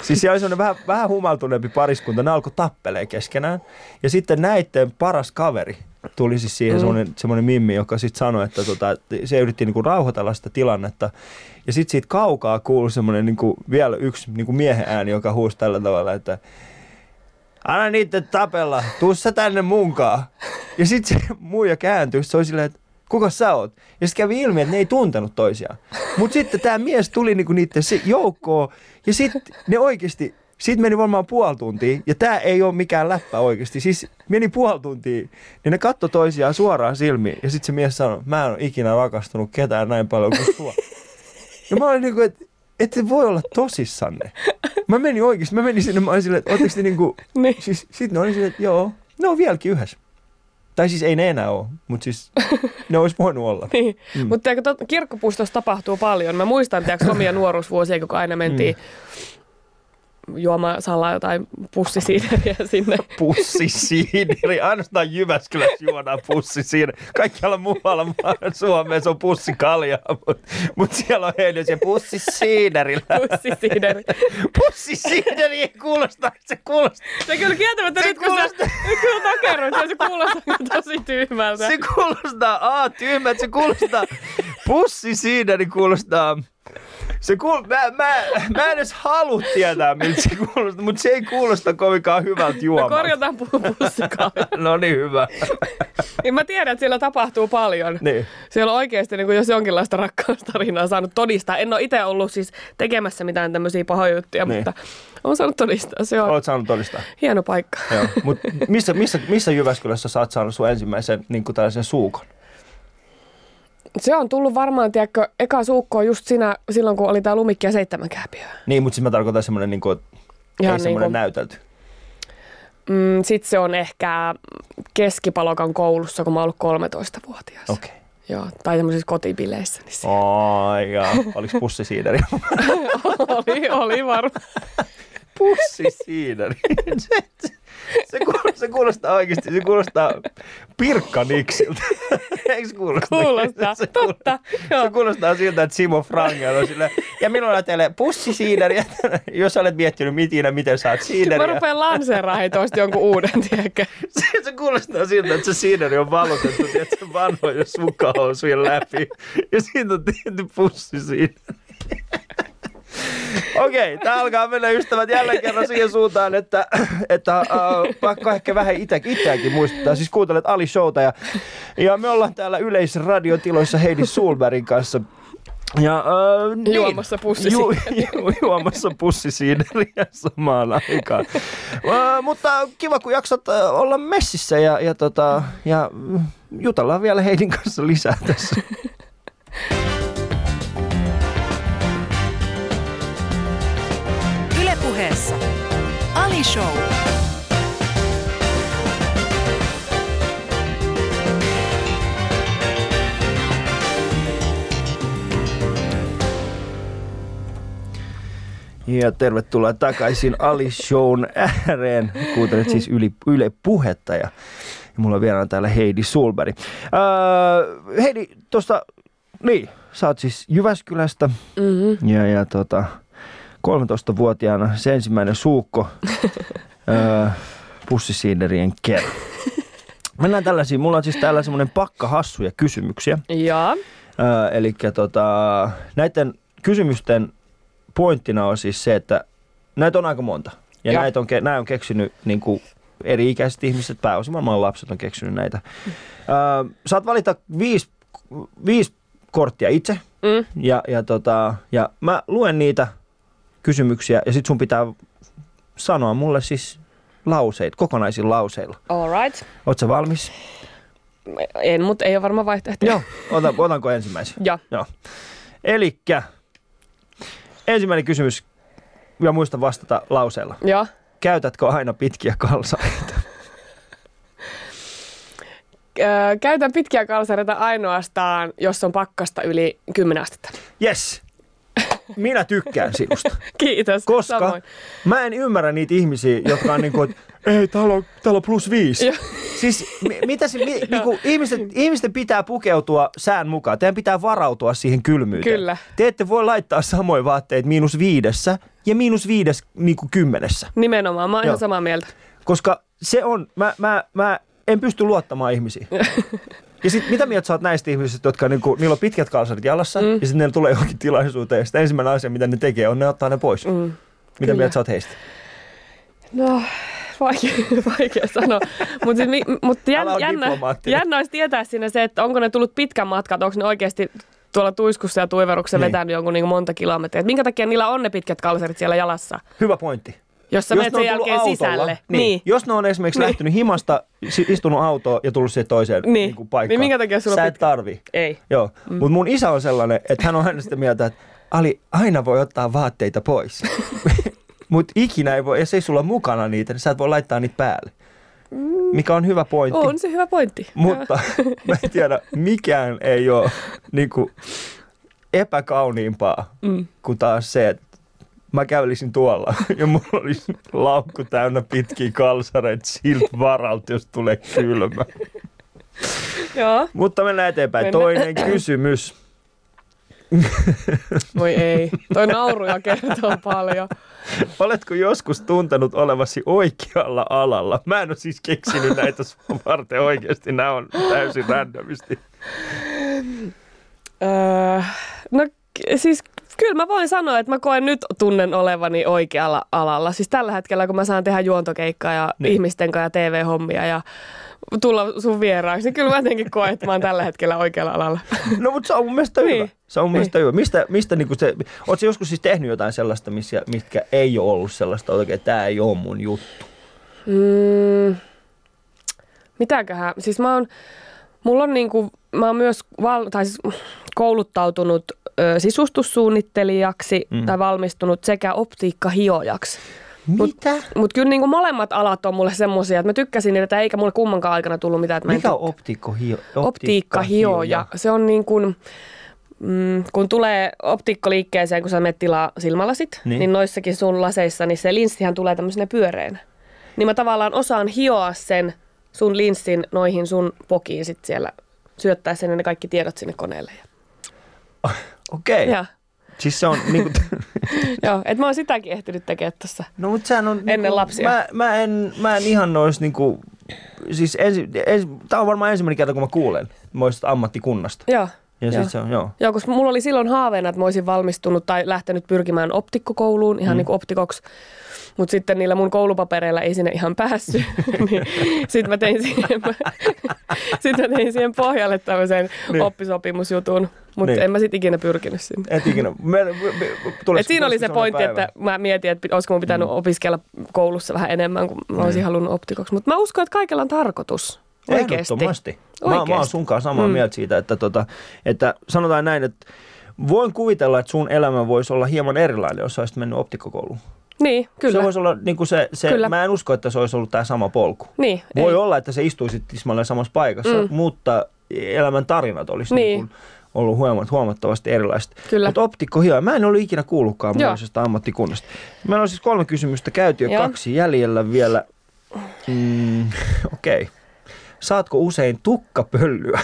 Siis siellä oli semmoinen vähän, vähän humaltuneempi pariskunta, ne alkoi tappelee keskenään. Ja sitten näitten paras kaveri tuli siis siihen Mm. mm. semmoinen, semmoinen mimmi, joka sitten sanoi, että tota, se yritti niinku rauhoitella sitä tilannetta. Ja sitten siitä kaukaa kuului semmoinen niinku, vielä yksi niinku miehen ääni, joka huusi tällä tavalla, että Anna niitä tapella, tuu sä tänne munkaan. Ja sitten se muija kääntyi, se oli silleen, että kuka sä oot? Ja sitten kävi ilmi, että ne ei tuntenut toisiaan. Mutta sitten tämä mies tuli niinku niiden joukkoon ja sitten ne oikeasti, siitä meni varmaan puoli tuntia, ja tämä ei ole mikään läppä oikeasti. Siis meni puoli tuntia, niin ne katsoi toisiaan suoraan silmiin, ja sitten se mies sanoi, mä en ole ikinä rakastunut ketään näin paljon kuin sua. Ja mä olin niinku, että ette voi olla tosissanne. Mä menin oikeasti, mä menin sinne, mä olin silleen, että ootteko te niinku, Niin. siis sit ne oli silleen, että joo, ne on vieläkin yhdessä. Tai siis ei ne enää ole, mutta siis ne olisi voinut olla. Niin. Mm. Mutta kirkkopuistossa tapahtuu paljon. Mä muistan tiedätkö, omia nuoruusvuosia, kun aina mentiin mm. Juomaan salaa jotain pussisiideriä sinne. Pussisiideri. Ainoastaan Jyväskylässä juodaan pussisiideri. Kaikkialla muualla Suomessa on pussikalja, mutta mut siellä on heidän se pussisiideri. Pussisiideri. Pussisiideri ei kuulosta, se kuulostaa, Se kyllä kieltämättä Se nyt, kun sä kuulostaa- kyllä takerrut, ja se kuulostaa tosi tyhmältä. se kuulostaa, a tyhmät, se kuulostaa, pussisiideri kuulostaa, se kuul, mä, mä, mä en edes halua tietää, miltä se kuulostaa, mutta se ei kuulosta kovinkaan hyvältä Me juomalta. korjataan pu- pussikalja. No niin, hyvä. Niin mä tiedän, että siellä tapahtuu paljon. Niin. Siellä on oikeasti, niin kuin jos jonkinlaista rakkaustarinaa saanut todistaa. En ole itse ollut siis tekemässä mitään tämmöisiä pahoja juttuja, Niin. mutta on saanut todistaa. Se on Olet saanut todistaa. hieno paikka. Joo. Mut missä, missä, missä Jyväskylässä sä oot saanut sun ensimmäisen niin tällaisen suukon? Se on tullut varmaan, tiedätkö, eka suukkoa just siinä, silloin, kun oli tää lumikki ja seitsemän kääpiöä. Niin, mutta siis mä tarkoitan semmoinen, niin kuin, ei Ihan semmoinen niinku- näytelty. Mm, Sitten se on ehkä keskipalokan koulussa, kun mä oon ollut 13-vuotias. Okei. Okay. Joo, tai semmoisissa kotibileissä. Niin se Ai jaa, oliko pussisiideri? oli, oli varmaan. pussisiideri. se, kuulostaa, se kuulostaa oikeasti, se kuulostaa Pirkka Niksiltä. Eikö se kuulosta? Kuulostaa, se totta. Joo. Se kuulostaa siltä, että Simo Frangel on sille, ja minulla on teille pussisiideri, jos olet miettinyt mitinä, miten saat Mä siideriä. rupean lanseeraamaan hei toista jonkun uuden, tiedätkö? Se, se kuulostaa siltä, että se siideri on valotettu, tiedätkö, vanhojen sukahousujen läpi. Ja siitä on tehty pussi Okei, tämä alkaa mennä ystävät jälleen kerran siihen suuntaan, että, että äh, pakko ehkä vähän ite, itseäkin muistuttaa. Siis kuuntelet Ali Showta ja, ja me ollaan täällä yleisradiotiloissa Heidi Sulbergin kanssa. Ja, äh, niin. Juomassa pussisiideriä. Ju, ju, juomassa pussisiideriä samaan aikaan. äh, mutta kiva, kun jaksat äh, olla messissä ja, ja, tota, ja jutellaan vielä Heidin kanssa lisää tässä. Show. Ja tervetuloa takaisin Ali Shown ääreen. Kuuntelet siis yli, Yle Puhetta ja, ja mulla on vieraana täällä Heidi Sulberg. Öö, Heidi, tuosta, niin, sä oot siis Jyväskylästä Mm-hmm. ja, ja tota, 13-vuotiaana se ensimmäinen suukko öö, pussisiiderien kerran. Mennään tällaisiin. Mulla on siis täällä semmoinen pakka hassuja kysymyksiä. Ja, Öö, eli tota, näiden kysymysten pointtina on siis se, että näitä on aika monta. Ja Joo. näitä on, nämä on keksinyt niin kuin eri-ikäiset ihmiset, pääosin varmaan lapset on keksinyt näitä. Öö, saat valita viisi, viisi korttia itse. mm, Ja, ja, tota, ja mä luen niitä kysymyksiä ja sit sun pitää sanoa mulle siis lauseita, kokonaisilla lauseilla. all right. Ootko valmis? En, mutta ei ole varmaan vaihtoehtoja. Joo. Ota, otanko ensimmäisen? Joo. Joo. Elikkä ensimmäinen kysymys, ja muista vastata lauseella. Joo. Käytätkö aina pitkiä kalsareita? Käytän pitkiä kalsareita ainoastaan, jos on pakkasta yli 10 astetta. Yes. Minä tykkään sinusta. Kiitos. Koska Samoin. mä en ymmärrä niitä ihmisiä, jotka on niin kuin, ei, täällä on, täällä on plus viisi. Siis mi, mitä se, mi, niin kuin, ihmiset, ihmisten pitää pukeutua sään mukaan. Teidän pitää varautua siihen kylmyyteen. Kyllä. Te ette voi laittaa samoja vaatteita miinus viidessä ja miinus viides niin kuin kymmenessä. Nimenomaan, mä oon Joo. ihan samaa mieltä. Koska se on, mä, mä, mä en pysty luottamaan ihmisiin. Ja sit mitä mieltä sä oot näistä ihmisistä, jotka niinku, niillä on pitkät kalsarit jalassa mm. ja sitten ne tulee johonkin tilaisuuteen ja sitten ensimmäinen asia, mitä ne tekee, on ne ottaa ne pois. Mm. Mitä Kyllä. mieltä sä oot heistä? No, vaikea, vaikea sanoa. Mutta siis, mut jän, jännä, jännä olisi tietää siinä se, että onko ne tullut pitkän matkan, onko ne oikeasti tuolla tuiskussa ja tuiveruksessa Niin. niin. vetänyt jonkun niin monta kilometriä. Et minkä takia niillä on ne pitkät kalsarit siellä jalassa, Hyvä pointti. Jos sä menet sen jälkeen autolla, sisälle. Niin. Jos ne on esimerkiksi Niin. lähtenyt himasta, istunut autoon ja tullut siihen toiseen Niin. niin kuin paikkaan. Niin minkä takia sulla Sä et pitkä- tarvi. Ei. Joo, mm. mutta mun isä on sellainen, että hän on aina sitä mieltä, että Ali, aina voi ottaa vaatteita pois. mutta ikinä ei voi, jos ei sulla mukana niitä, niin sä et voi laittaa niitä päälle. Mikä on hyvä pointti. On se hyvä pointti. Mutta mä en tiedä, mikään ei ole niin kuin, epäkauniimpaa Mm. kuin taas se, että mä kävelisin tuolla ja mulla olisi laukku täynnä pitkiä kalsareita siltä varalta, jos tulee kylmä. Joo. Mutta mennään eteenpäin. Mennään. Toinen kysymys. Voi ei. Toi nauruja kertoo paljon. Oletko joskus tuntenut olevasi oikealla alalla? Mä en ole siis keksinyt näitä varten oikeasti. Nämä on täysin randomisti. Öö, no siis kyllä mä voin sanoa, että mä koen nyt tunnen olevani oikealla alalla. Siis tällä hetkellä, kun mä saan tehdä juontokeikkaa ja Niin. ihmisten kanssa ja TV-hommia ja tulla sun vieraaksi, niin kyllä mä jotenkin koen, että mä oon tällä hetkellä oikealla alalla. No mutta se on mun mielestä hyvä. Niin. Se on mun Niin. mielestä hyvä. Mistä, mistä niinku se, ootko joskus siis tehnyt jotain sellaista, missä, mitkä ei ole ollut sellaista oikein, että tämä ei ole mun juttu? Mm, mitäköhän? Siis mä oon, mulla on niinku, mä oon myös val, tai siis kouluttautunut ö, sisustussuunnittelijaksi Mm. tai valmistunut sekä optiikkahiojaksi. Mitä? Mutta kyllä niinku molemmat alat on mulle semmoisia, että mä tykkäsin niitä, että eikä mulle kummankaan aikana tullut mitään. Että mä en Mikä on optiikkohio? optiikkahioja? Se on niin kuin, mm, kun tulee optiikkoliikkeeseen, kun sä menet tilaa silmälasit, Niin. niin. niin noissakin sun laseissa, niin se linssihän tulee tämmöisenä pyöreänä. Niin mä tavallaan osaan hioa sen sun linssin noihin sun pokiin sit siellä syöttää sen ne kaikki tiedot sinne koneelle. Okei. Ja, Siis se on niinku... joo, et mä oon sitäkin ehtinyt tekemään tuossa. No mutta sehän on... Ennen niinku, lapsia. Mä, mä, en, mä en ihan nois niinku... Siis ensi, ensi, tää on varmaan ensimmäinen kerta, kun mä kuulen moista ammattikunnasta. Joo. Ja Joo. sit se on, joo. Joo, koska mulla oli silloin haaveena, että mä olisin valmistunut tai lähtenyt pyrkimään optikkokouluun, ihan mm. niin kuin optikoksi. Mutta sitten niillä mun koulupapereilla ei sinne ihan päässyt. niin sitten mä, tein siihen, sit mä tein siihen pohjalle tämmöisen Niin. oppisopimusjutun. Mutta Niin. en mä sitten ikinä pyrkinyt sinne. Et ikinä. Me, me, me, tulisiko- Et siinä oli se pointti, päivä? että mä mietin, että olisiko mun pitänyt mm. opiskella koulussa vähän enemmän, kun mä olisin Niin. halunnut optikoksi. Mutta mä uskon, että kaikella on tarkoitus. Ehdottomasti. Mä, mä oon Oikeesti. sun kanssa samaa mm. Mieltä siitä, että, tota, että sanotaan näin, että voin kuvitella, että sun elämä voisi olla hieman erilainen, jos sä olisit mennyt optikkokouluun. Niin, kyllä. Se voisi olla niin kuin se, se Kyllä. mä en usko, että se olisi ollut tämä sama polku. niin, Voi ei. olla, että se istuisit tismalleen samassa paikassa, mm. Mutta elämän tarinat olisi niin. Niin. Niin ollut huomat, huomattavasti erilaiset. Kyllä. Mutta optikko hio, mä en ollut ikinä kuullutkaan Joo. mahdollisesta ammattikunnasta. Meillä on siis kolme kysymystä käyty Joo. kaksi jäljellä vielä. Mm, Okei. Okay. Saatko usein tukkapöllyä?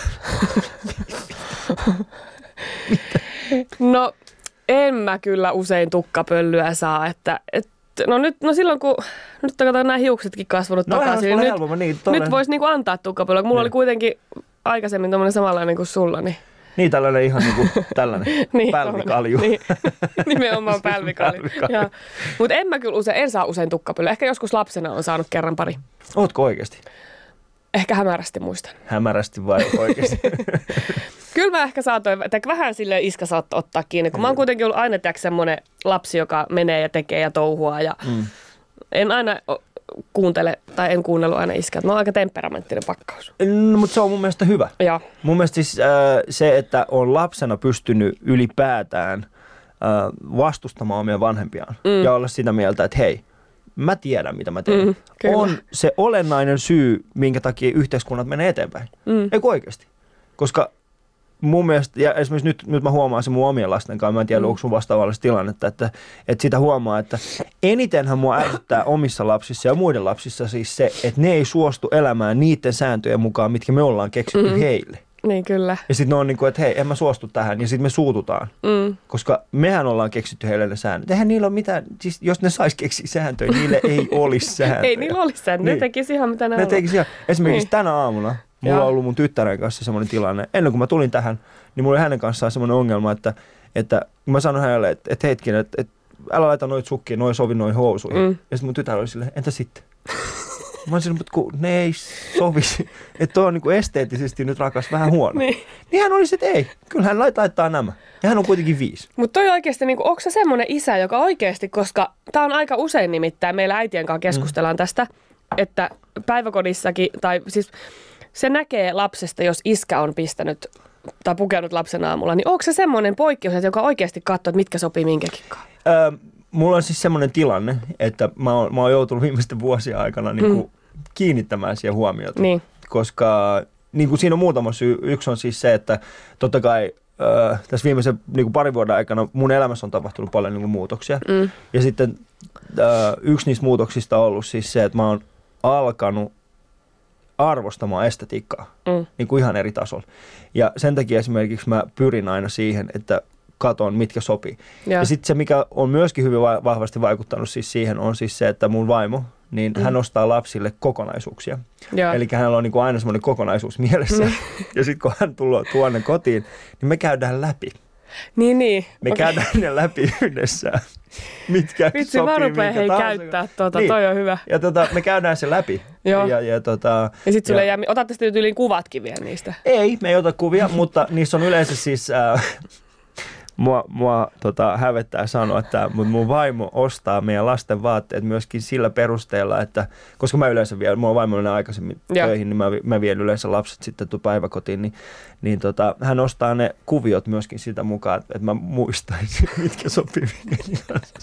No en mä kyllä usein tukkapöllyä saa, että et, no nyt, no silloin kun, nyt kato nämä hiuksetkin kasvanut No takaisin, niin helpommin, niin, nyt, tolle- nyt voisi niinku antaa tukkapölyä, kun mulla Niin. oli kuitenkin aikaisemmin tommonen samanlainen kuin sulla, niin, Niin tällainen ihan niin kuin tällainen niin pälvikalju. Niin, nimenomaan pälvikalju. Pälvikalju. Mutta en mä kyllä usein, en saa usein tukkapölyä. Ehkä joskus lapsena on saanut kerran pari. Ootko oikeasti? Ehkä hämärästi muistan. Hämärästi vai oikeasti? Kyllä mä ehkä saatoin, että vähän sille iska saattoi ottaa kiinni, kun mä oon kuitenkin ollut aina semmoinen lapsi, joka menee ja tekee ja touhua ja Mm. en aina kuuntele, tai en kuunnellut aina iskää. Mä oon aika temperamenttinen pakkaus. no, mutta se on mun mielestä hyvä. Ja Mun mielestä siis äh, se, että on lapsena pystynyt ylipäätään äh, vastustamaan omia vanhempiaan mm. ja olla sitä mieltä, että hei, mä tiedän mitä mä teen. Mm, kyllä. on se olennainen syy, minkä takia yhteiskunnat menee eteenpäin. Mm. Eikö oikeasti? Koska mun mielestä, ja esimerkiksi nyt, nyt mä huomaan se mun omien lasten kanssa, mä en tiedä, mm. onko sun vastaavallista tilannetta, että, että sitä huomaa, että enitenhän mua ärsyttää omissa lapsissa ja muiden lapsissa siis se, että ne ei suostu elämään niiden sääntöjen mukaan, mitkä me ollaan keksitty mm. heille. Niin kyllä. Ja sitten ne on niin kuin, että hei, en mä suostu tähän, ja sitten me suututaan. Mm. Koska mehän ollaan keksitty heille ne säännöt. Eihän niillä ole mitään, siis jos ne sais keksiä sääntöjä, niille ei olisi sääntöjä. Ei niillä olisi. Ne Niin. tekisi ihan mitä ne, Ne tekisi ihan, esimerkiksi Niin. tänä aamuna, mulla Joo. on ollut mun tyttären kanssa semmoinen tilanne. Ennen kuin mä tulin tähän, niin mulla oli hänen kanssaan semmoinen ongelma, että, että kun mä sanoin hänelle, että, että hetkinen, että, että älä laita noit sukkia, noin sovi noin housuihin. Mm. Ja sitten mun tytär oli silleen, entä sitten? Mä olisin, mutta kun ne ei sovisi, että toi on niin kuin esteettisesti nyt rakas vähän huono. Niin. niin hän olisi, että ei, kyllä hän lait- laittaa nämä. Ja hän on kuitenkin viisi. Mutta toi oikeasti, niin onko se semmoinen isä, joka oikeasti, koska tämä on aika usein nimittäin, meillä äitien kanssa keskustellaan tästä, että päiväkodissakin, tai siis se näkee lapsesta, jos iskä on pistänyt tai pukenut lapsen aamulla, niin onko se semmoinen poikkeus, että joka oikeasti katsoo, että mitkä sopii minkäkin kanssa? Öö, mulla on siis semmoinen tilanne, että mä oon, mä oon joutunut viimeisten vuosien aikana niin kuin kiinnittämään siihen huomiota. Niin. Koska niin kuin siinä on muutama syy. Yksi on siis se, että totta kai öö, tässä viimeisen niin kuin parin vuoden aikana mun elämässä on tapahtunut paljon niin kuin muutoksia. Mm. Ja sitten öö, yksi niistä muutoksista on ollut siis se, että mä oon alkanut arvostamaan estetiikkaa Mm. niin kuin ihan eri tasolla. Ja sen takia esimerkiksi mä pyrin aina siihen, että katon, mitkä sopii. Ja. Ja sitten se, mikä on myöskin hyvin va- vahvasti vaikuttanut siis siihen, on siis se, että mun vaimo, niin mm. hän ostaa lapsille kokonaisuuksia. Eli hänellä on niin kuin aina semmoinen kokonaisuus mielessä. Mm. ja sitten kun hän tulee tuonne kotiin, niin me käydään läpi. Niin, niin. Me Okei. käydään ne läpi yhdessä. Mitkä Vitsi, sopii mä rupean hei tahansa. käyttää tuota, Niin. toi on hyvä. Ja tota, me käydään se läpi. Joo. Ja, ja, tota, Ja sitten sulle ja- jää, otatte sitten yli kuvatkin vielä niistä. Ei, me ei ota kuvia, mutta niissä on yleensä siis... Äh, mua mua tota, hävettää sanoa, että mut mun vaimo ostaa meidän lasten vaatteet myöskin sillä perusteella, että koska mä yleensä vielä, on vaimo menee aikaisemmin Joo. töihin, niin mä, mä vien yleensä lapset sitten tu päiväkotiin, niin tota, hän ostaa ne kuviot myöskin sitä mukaan, että mä muistaisin, mitkä sopii kanssa.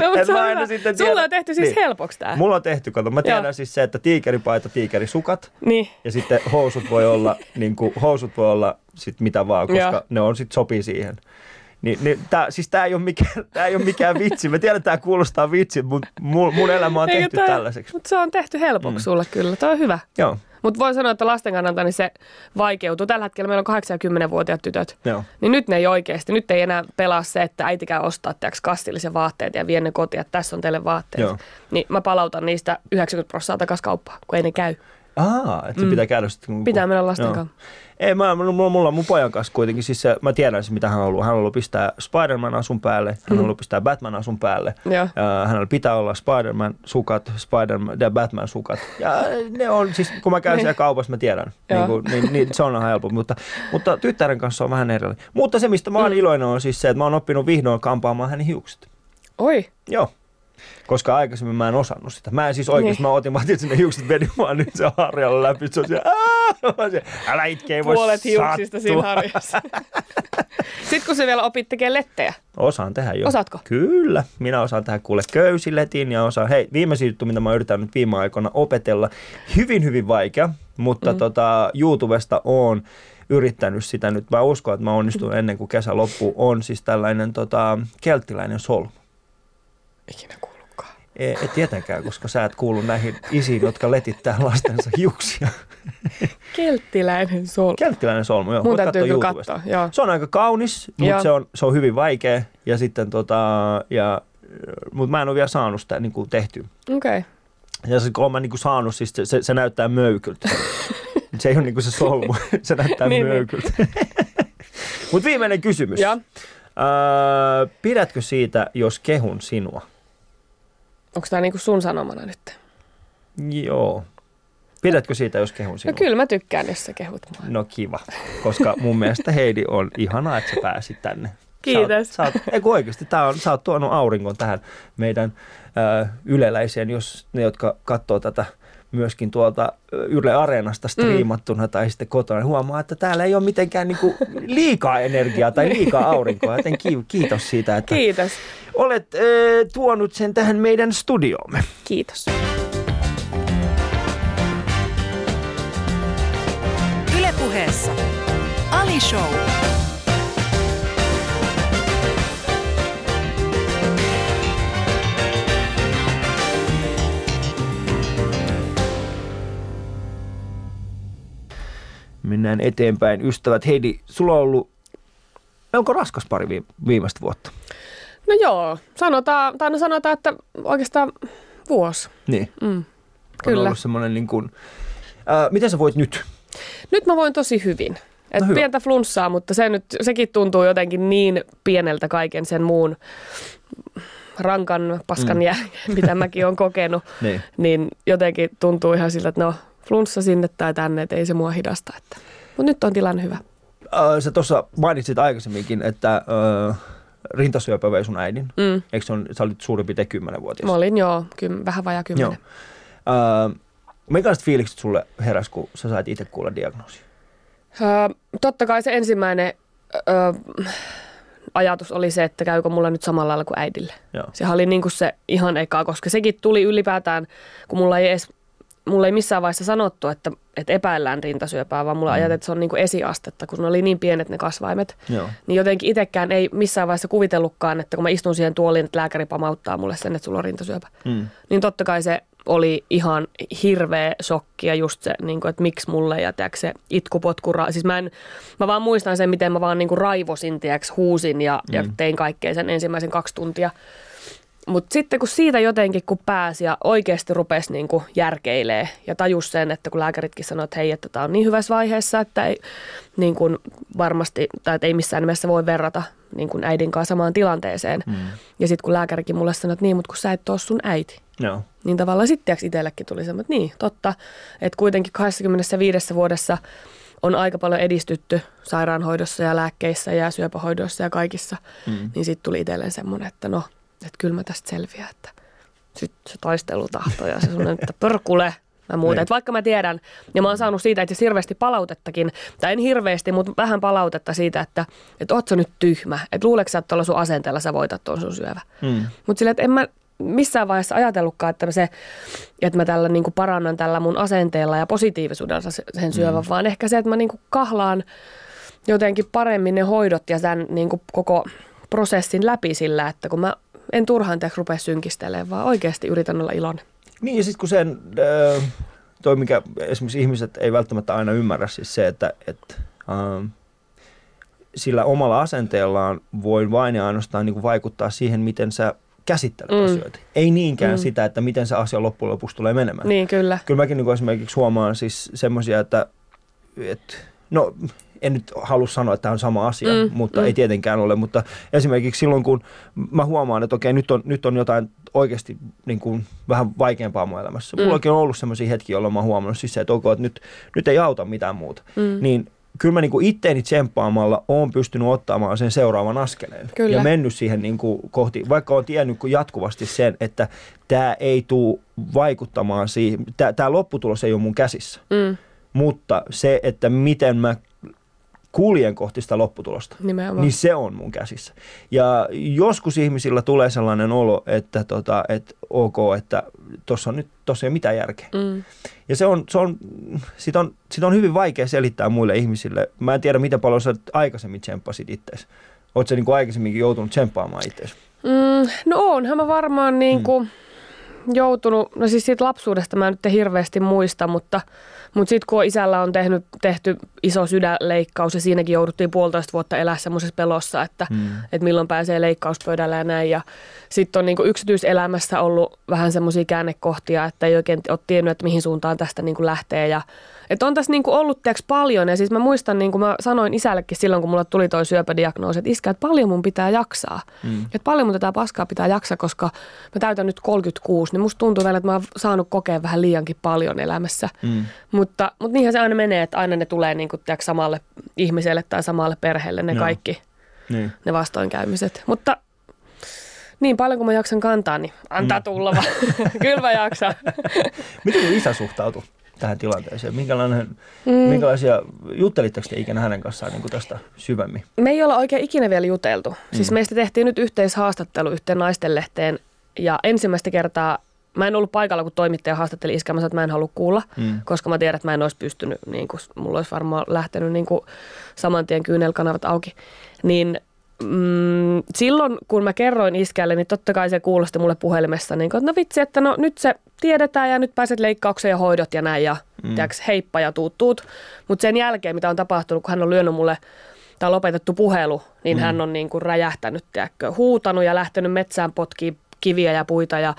No, mutta se on aina sitten Sulla on tehty siis Niin. helpoksi tää. Mulla on tehty, kato, mä tiedän Joo. siis se, että tiikeripaita, tiikerisukat, Niin. ja sitten housut voi olla, niin kuin, housut voi olla sit mitä vaan, koska Joo. ne on sit sopii siihen. Niin, niin tää, siis tämä ei, ole mikään, tää ei ole mikään vitsi. Mä tiedän, että tämä kuulostaa vitsi, mutta mun, mun elämä on Eikö tehty toi- tällaiseksi. Mutta se on tehty helpoksi Mm. sulle kyllä. Toi on hyvä. Joo, Mutta voin sanoa, että lasten kannalta niin se vaikeutuu. Tällä hetkellä meillä on 8 ja 10-vuotiaat tytöt. joo. Niin nyt ne ei oikeasti, nyt ei enää pelaa se, että äiti käy ostaa teoks kastillisen vaatteet ja vie ne kotiin, että tässä on teille vaatteet. Joo. Niin mä palautan niistä 90 prosenttia takaisin kauppaan, kun ei ne käy. Aa, että se pitää käydä sitten. kun- Pitää mennä lasten Joo. kanssa. Ei, mä, mulla, mulla on mun pojan kanssa kuitenkin, siis se, mä tiedän se, mitä hän haluaa. Hän haluaa pistää Spider-Man asun päälle, hän Mm. haluaa pistää Batman asun päälle. Joo. Ja hänellä pitää olla Spider-Man sukat, Spider-Man ja Batman sukat. Ja ne on, siis kun mä käyn siellä kaupassa, mä tiedän. Niin, kuin, niin, niin, se on ihan helppo, mutta, mutta tyttären kanssa on vähän erilainen. Mutta se, mistä mä oon Mm. iloinen, on siis se, että mä oon oppinut vihdoin kampaamaan hänen hiukset. Oi, Joo. Koska aikaisemmin mä en osannut sitä. Mä en siis oikeasti, Niin. mä otin, mä otin sinne hiukset, vedin vaan nyt se harjalla läpi. Se on siellä, olisin, älä itke, ei voi puolet hiuksista siinä harjassa. Sitten kun se vielä opit tekemään lettejä. Osaan tehdä jo. Osaatko? Kyllä. Minä osaan tehdä kuule köysiletin ja osaan, hei, viimeisin juttu, mitä mä yritän nyt viime aikoina opetella, hyvin hyvin vaikea, mutta mm. tota, YouTubesta on yrittänyt sitä nyt. Mä uskon, että mä onnistun ennen kuin kesä loppuu. On siis tällainen tota, kelttiläinen solmu. Ikinä kuullutkaan. E, et tietenkään, koska sä et kuulu näihin isiin, jotka letittää lastensa hiuksia. Kelttiläinen sol. Kelttiläinen solmu, joo. Mun täytyy katsoa YouTubesta. katsoa, joo. Se on aika kaunis, mutta se on, se on hyvin vaikea. Ja sitten tota, ja, mutta mä en ole vielä saanut sitä niin kuin tehtyä. Okei. Okay. Ja se, kun mä niin kuin saanut, siis se, se, se näyttää möykyltä. se ei ole niin kuin se solmu, se näyttää Niin, niin. möykyltä. mutta viimeinen kysymys. Ja Öö, pidätkö siitä, jos kehun sinua? Onko tämä niinku sun sanomana nyt? Joo. Pidätkö siitä, jos kehun No sinua? kyllä mä tykkään, jos sä kehut mua. No kiva, koska mun mielestä Heidi on ihanaa, että sä pääsit tänne. Kiitos. Sä oot, sä oot, ei kun oikeasti, tää on, sä oot tuonut auringon tähän meidän ö, yleläiseen, jos ne, jotka katsoo tätä myöskin tuolta Yle Areenasta striimattuna mm. tai sitten kotona, niin huomaa, että täällä ei ole mitenkään niinku liikaa energiaa tai liikaa aurinkoa. Joten ki- kiitos siitä, että Kiitos. olet ö, tuonut sen tähän meidän studioomme. Kiitos. Ylepuheessa Ali Show. Mennään eteenpäin. Ystävät, Heidi, sulla on ollut melko raskas pari vi- viimeistä vuotta. No joo, sanotaan, tai no sanotaan, että oikeastaan vuosi. Niin. Mm. On Kyllä. ollut semmoinen niin kuin, ää, miten sä voit nyt? Nyt mä voin tosi hyvin. Et No hyvä. pientä flunssaa, mutta se nyt, sekin tuntuu jotenkin niin pieneltä kaiken sen muun rankan paskan mm. jälkeen, mitä mäkin olen kokenut, Niin. niin jotenkin tuntuu ihan siltä, että no flunssa sinne tai tänne, että ei se mua hidasta. Että. Mutta nyt on tilanne hyvä. Äh, sä tuossa mainitsit aikaisemminkin, että äh, rintasyöpä vei sun äidin. Mm. Eikö se on, sä olit suurin piirtein 10-vuotias? Mä olin joo, kym, vähän vajaa kymmenen. Joo. Äh, minkälaiset fiilikset sulle heräs, kun sä sait itse kuulla diagnoosi? Öö, totta kai se ensimmäinen öö, ajatus oli se, että käykö mulla nyt samalla lailla kuin äidille. Joo. Sehän oli niin kuin se ihan eka, koska sekin tuli ylipäätään, kun mulla ei edes, mulla ei missään vaiheessa sanottu, että, että epäillään rintasyöpää, vaan mulla mm. ajateltiin, että se on niin kuin esiastetta, kun ne oli niin pienet ne kasvaimet. Joo. Niin jotenkin itsekään ei missään vaiheessa kuvitellutkaan, että kun mä istun siihen tuoliin, että lääkäri pamauttaa mulle sen, että sulla on rintasyöpä. Mm. Niin totta kai se oli ihan hirveä shokki ja just se, niin kuin, että miksi mulle ja tiiäks, se itkupotkura. Siis mä, en, mä vaan muistan sen, miten mä vaan niin kuin raivosin, tiiäks, huusin ja, mm. ja tein kaikkea sen ensimmäisen kaksi tuntia. Mutta sitten kun siitä jotenkin kun pääsi ja oikeasti rupesi niin kuin järkeilee ja tajus sen, että kun lääkäritkin sanoi, että hei, että tämä on niin hyvässä vaiheessa, että ei niin kuin varmasti, tai että ei missään nimessä voi verrata niin kuin äidin kanssa samaan tilanteeseen. Mm. Ja sitten kun lääkärikin mulle sanoi, että niin, mutta kun sä et ole sun äiti. Joo. Niin tavallaan sitten itsellekin tuli semmoinen, että niin, totta, että kuitenkin 25 vuodessa on aika paljon edistytty sairaanhoidossa ja lääkkeissä ja syöpähoidossa ja kaikissa. Mm. Niin sitten tuli itselleen semmoinen, että no, että kyllä mä tästä selviän, että sitten se taistelutahto ja se semmoinen, että pörkule ja muuta. Niin. Et vaikka mä tiedän, ja mä oon saanut siitä itse asiassa hirveästi palautettakin, tai en hirveästi, mutta vähän palautetta siitä, että, että oot sä nyt tyhmä, että luuleeko sä, että tuolla sun asenteella sä voitat tuon sun syövä. Mm. Mutta sillä, että en mä missään vaiheessa ajatellutkaan, että se, että mä tällä niin kuin parannan tällä mun asenteella ja positiivisuudella se- sen syövän, mm. vaan ehkä se, että mä niin kuin kahlaan jotenkin paremmin ne hoidot ja tämän niin kuin koko prosessin läpi sillä, että kun mä en turhaan teeksi rupea synkistelemään, vaan oikeasti yritän olla iloinen. Niin ja sitten kun sen, äh, toi mikä esimerkiksi ihmiset ei välttämättä aina ymmärrä, siis se, että, että ähm, sillä omalla asenteellaan voi vain ja ainoastaan niin kuin vaikuttaa siihen, miten sä käsittelet mm. asioita. Ei niinkään mm. sitä, että miten se asia loppujen lopuksi tulee menemään. Niin, kyllä. Kyllä mäkin niin kuin esimerkiksi huomaan siis semmoisia, että, että no en nyt halua sanoa, että tämä on sama asia, mm, mutta mm. ei tietenkään ole. Mutta esimerkiksi silloin, kun mä huomaan, että okei, nyt on, nyt on jotain oikeasti niin kuin vähän vaikeampaa mun elämässä. Mm. Mulla on ollut semmoisia hetkiä, jolloin mä oon huomannut siis se, että, okay, että nyt, nyt ei auta mitään muuta. Mm. Niin kyllä mä niin kuin itteeni tsemppaamalla oon pystynyt ottamaan sen seuraavan askeleen. Kyllä. Ja mennyt siihen niin kuin kohti, vaikka on tiennyt jatkuvasti sen, että tämä ei tule vaikuttamaan siihen, tämä lopputulos ei ole mun käsissä. Mm. Mutta se, että miten mä kuljen kohti sitä lopputulosta, Nimenomaan. niin se on mun käsissä. Ja joskus ihmisillä tulee sellainen olo, että tota, et ok, että tuossa on nyt tossa ei ole mitään järkeä. Mm. Ja se on, se on, sit on, sit on hyvin vaikea selittää muille ihmisille. Mä en tiedä, miten paljon sä aikaisemmin tsemppasit itseäsi. Oletko sä niin aikaisemminkin joutunut tsemppaamaan itseäsi? Mm, no onhan mä varmaan niin kuin joutunut, no siis siitä lapsuudesta mä en nyt hirveästi muista, mutta, mutta sitten kun isällä on tehnyt, tehty iso sydänleikkaus ja siinäkin jouduttiin puolitoista vuotta elää semmoisessa pelossa, että, Mm. että milloin pääsee leikkauspöydälle ja näin. Ja sitten on niin kuin yksityiselämässä ollut vähän semmoisia käännekohtia, että ei oikein ole tiennyt, että mihin suuntaan tästä niin kuin lähtee. Ja, että on tässä niin kuin ollut tiiäks, paljon ja siis mä muistan, niin kuin mä sanoin isällekin silloin, kun mulla tuli toi syöpädiagnoosi, että iskä, että paljon mun pitää jaksaa. Mm. Että paljon mun tätä paskaa pitää jaksaa, koska mä täytän nyt 36, niin musta tuntuu vielä, että mä oon saanut kokea vähän liiankin paljon elämässä. Mm. Mutta, mutta niinhän se aina menee, että aina ne tulee niin kuin, tiiäks, samalle ihmiselle tai samalle perheelle ne Joo. kaikki, Niin. ne vastoinkäymiset. Mutta niin paljon kuin mä jaksan kantaa, niin antaa Mm. tulla vaan. Kyllä mä jaksan. Miten isä suhtautui tähän tilanteeseen? Minkälainen, mm. Minkälaisia, juttelitteko te ikinä hänen kanssaan niin kuin tästä syvemmin? Me ei olla oikein ikinä vielä juteltu. Siis meistä tehtiin nyt yhteishaastattelu yhteen naistenlehteen ja ensimmäistä kertaa Mä en ollut paikalla, kun toimittaja haastatteli iskä, mä sanoin, että mä en halua kuulla, Mm. koska mä tiedän, että mä en olisi pystynyt, niin kuin, mulla olisi varmaan lähtenyt niin kuin, saman tien kyynelkanavat auki. Niin mm, silloin, kun mä kerroin iskälle, niin totta kai se kuulosti mulle puhelimessa, niin kuin, että no vitsi, että no nyt se tiedetään ja nyt pääset leikkaukseen ja hoidot ja näin ja mm. tiiäks, heippa ja tuut tuut. Mutta sen jälkeen, mitä on tapahtunut, kun hän on lyönyt mulle tai lopetettu puhelu, niin mm. hän on niin kuin räjähtänyt, tiedätkö, huutanut ja lähtenyt metsään potkii kiviä ja puita ja,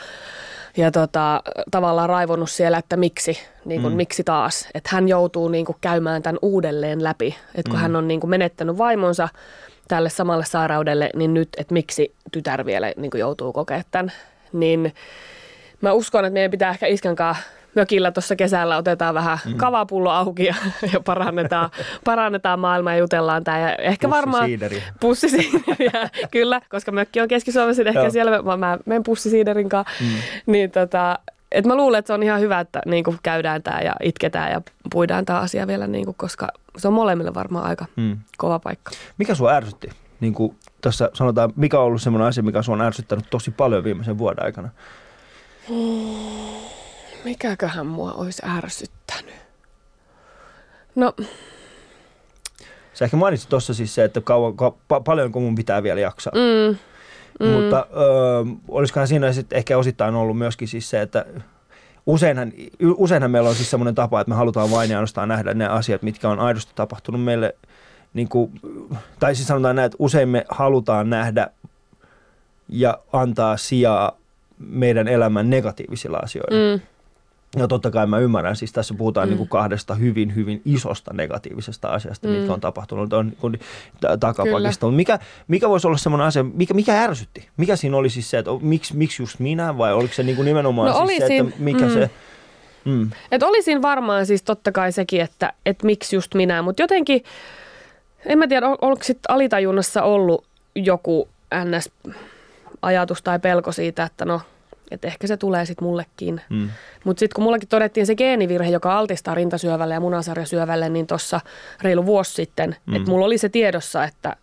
ja tota, tavallaan raivonnut siellä, että miksi, niin kuin, mm. miksi taas. Että hän joutuu niin kuin käymään tämän uudelleen läpi. Että kun mm. hän on niin kuin menettänyt vaimonsa tälle samalle sairaudelle, niin nyt, että miksi tytär vielä niin kuin joutuu kokemaan tämän. Niin mä uskon, että meidän pitää ehkä iskän kanssa mökillä tuossa kesällä otetaan vähän mm. kavapullo auki ja, ja parannetaan, parannetaan maailmaa ja jutellaan tämä. Ja ehkä varmaan pussisiideriä, kyllä, koska mökki on Keski-Suomessa, ehkä Joo. siellä mä, mä menen pussisiiderin kanssa. Mm. Niin tota, et mä luulen, että se on ihan hyvä, että niin kuin käydään tämä ja itketään ja puidaan tämä asia vielä, niin kuin, koska se on molemmille varmaan aika mm. kova paikka. Mikä sua ärsytti? Niin kuin tässä sanotaan, mikä on ollut sellainen asia, mikä sua on ärsyttänyt tosi paljon viimeisen vuoden aikana? Mikäköhän mua olisi ärsyttänyt? No... Sä ehkä mainitsit tuossa siis se, että kauan, ka, pa, paljonko mun pitää vielä jaksaa. Mm. Mm. Mutta ö, olisikohan siinä sitten ehkä osittain ollut myöskin siis se, että useinhan, useinhan meillä on siis semmoinen tapa, että me halutaan vain ja ainoastaan nähdä ne asiat, mitkä on aidosti tapahtunut meille. Niin kuin, tai siis sanotaan näin, että usein me halutaan nähdä ja antaa sijaa meidän elämän negatiivisilla asioilla. Mm. Ja totta kai mä ymmärrän, siis tässä puhutaan mm. niin kuin kahdesta hyvin, hyvin isosta negatiivisesta asiasta, mm. mitkä on tapahtunut on niin takapakista. Mutta mikä, mikä voisi olla semmoinen asia, mikä, mikä ärsytti? Mikä siinä oli siis se, että miksi, miksi just minä vai oliko se niin kuin nimenomaan no siis se, että mikä mm. se... Mm. Et olisin varmaan siis totta kai sekin, että, että miksi just minä, mutta jotenkin, en mä tiedä, onko sitten alitajunnassa ollut joku NS-ajatus tai pelko siitä, että no että ehkä se tulee sitten mullekin. Mm. Mutta sitten kun mullakin todettiin se geenivirhe, joka altistaa rintasyövälle ja munasarjasyövälle, niin tuossa reilu vuosi sitten, mm. että mulla oli se tiedossa, että,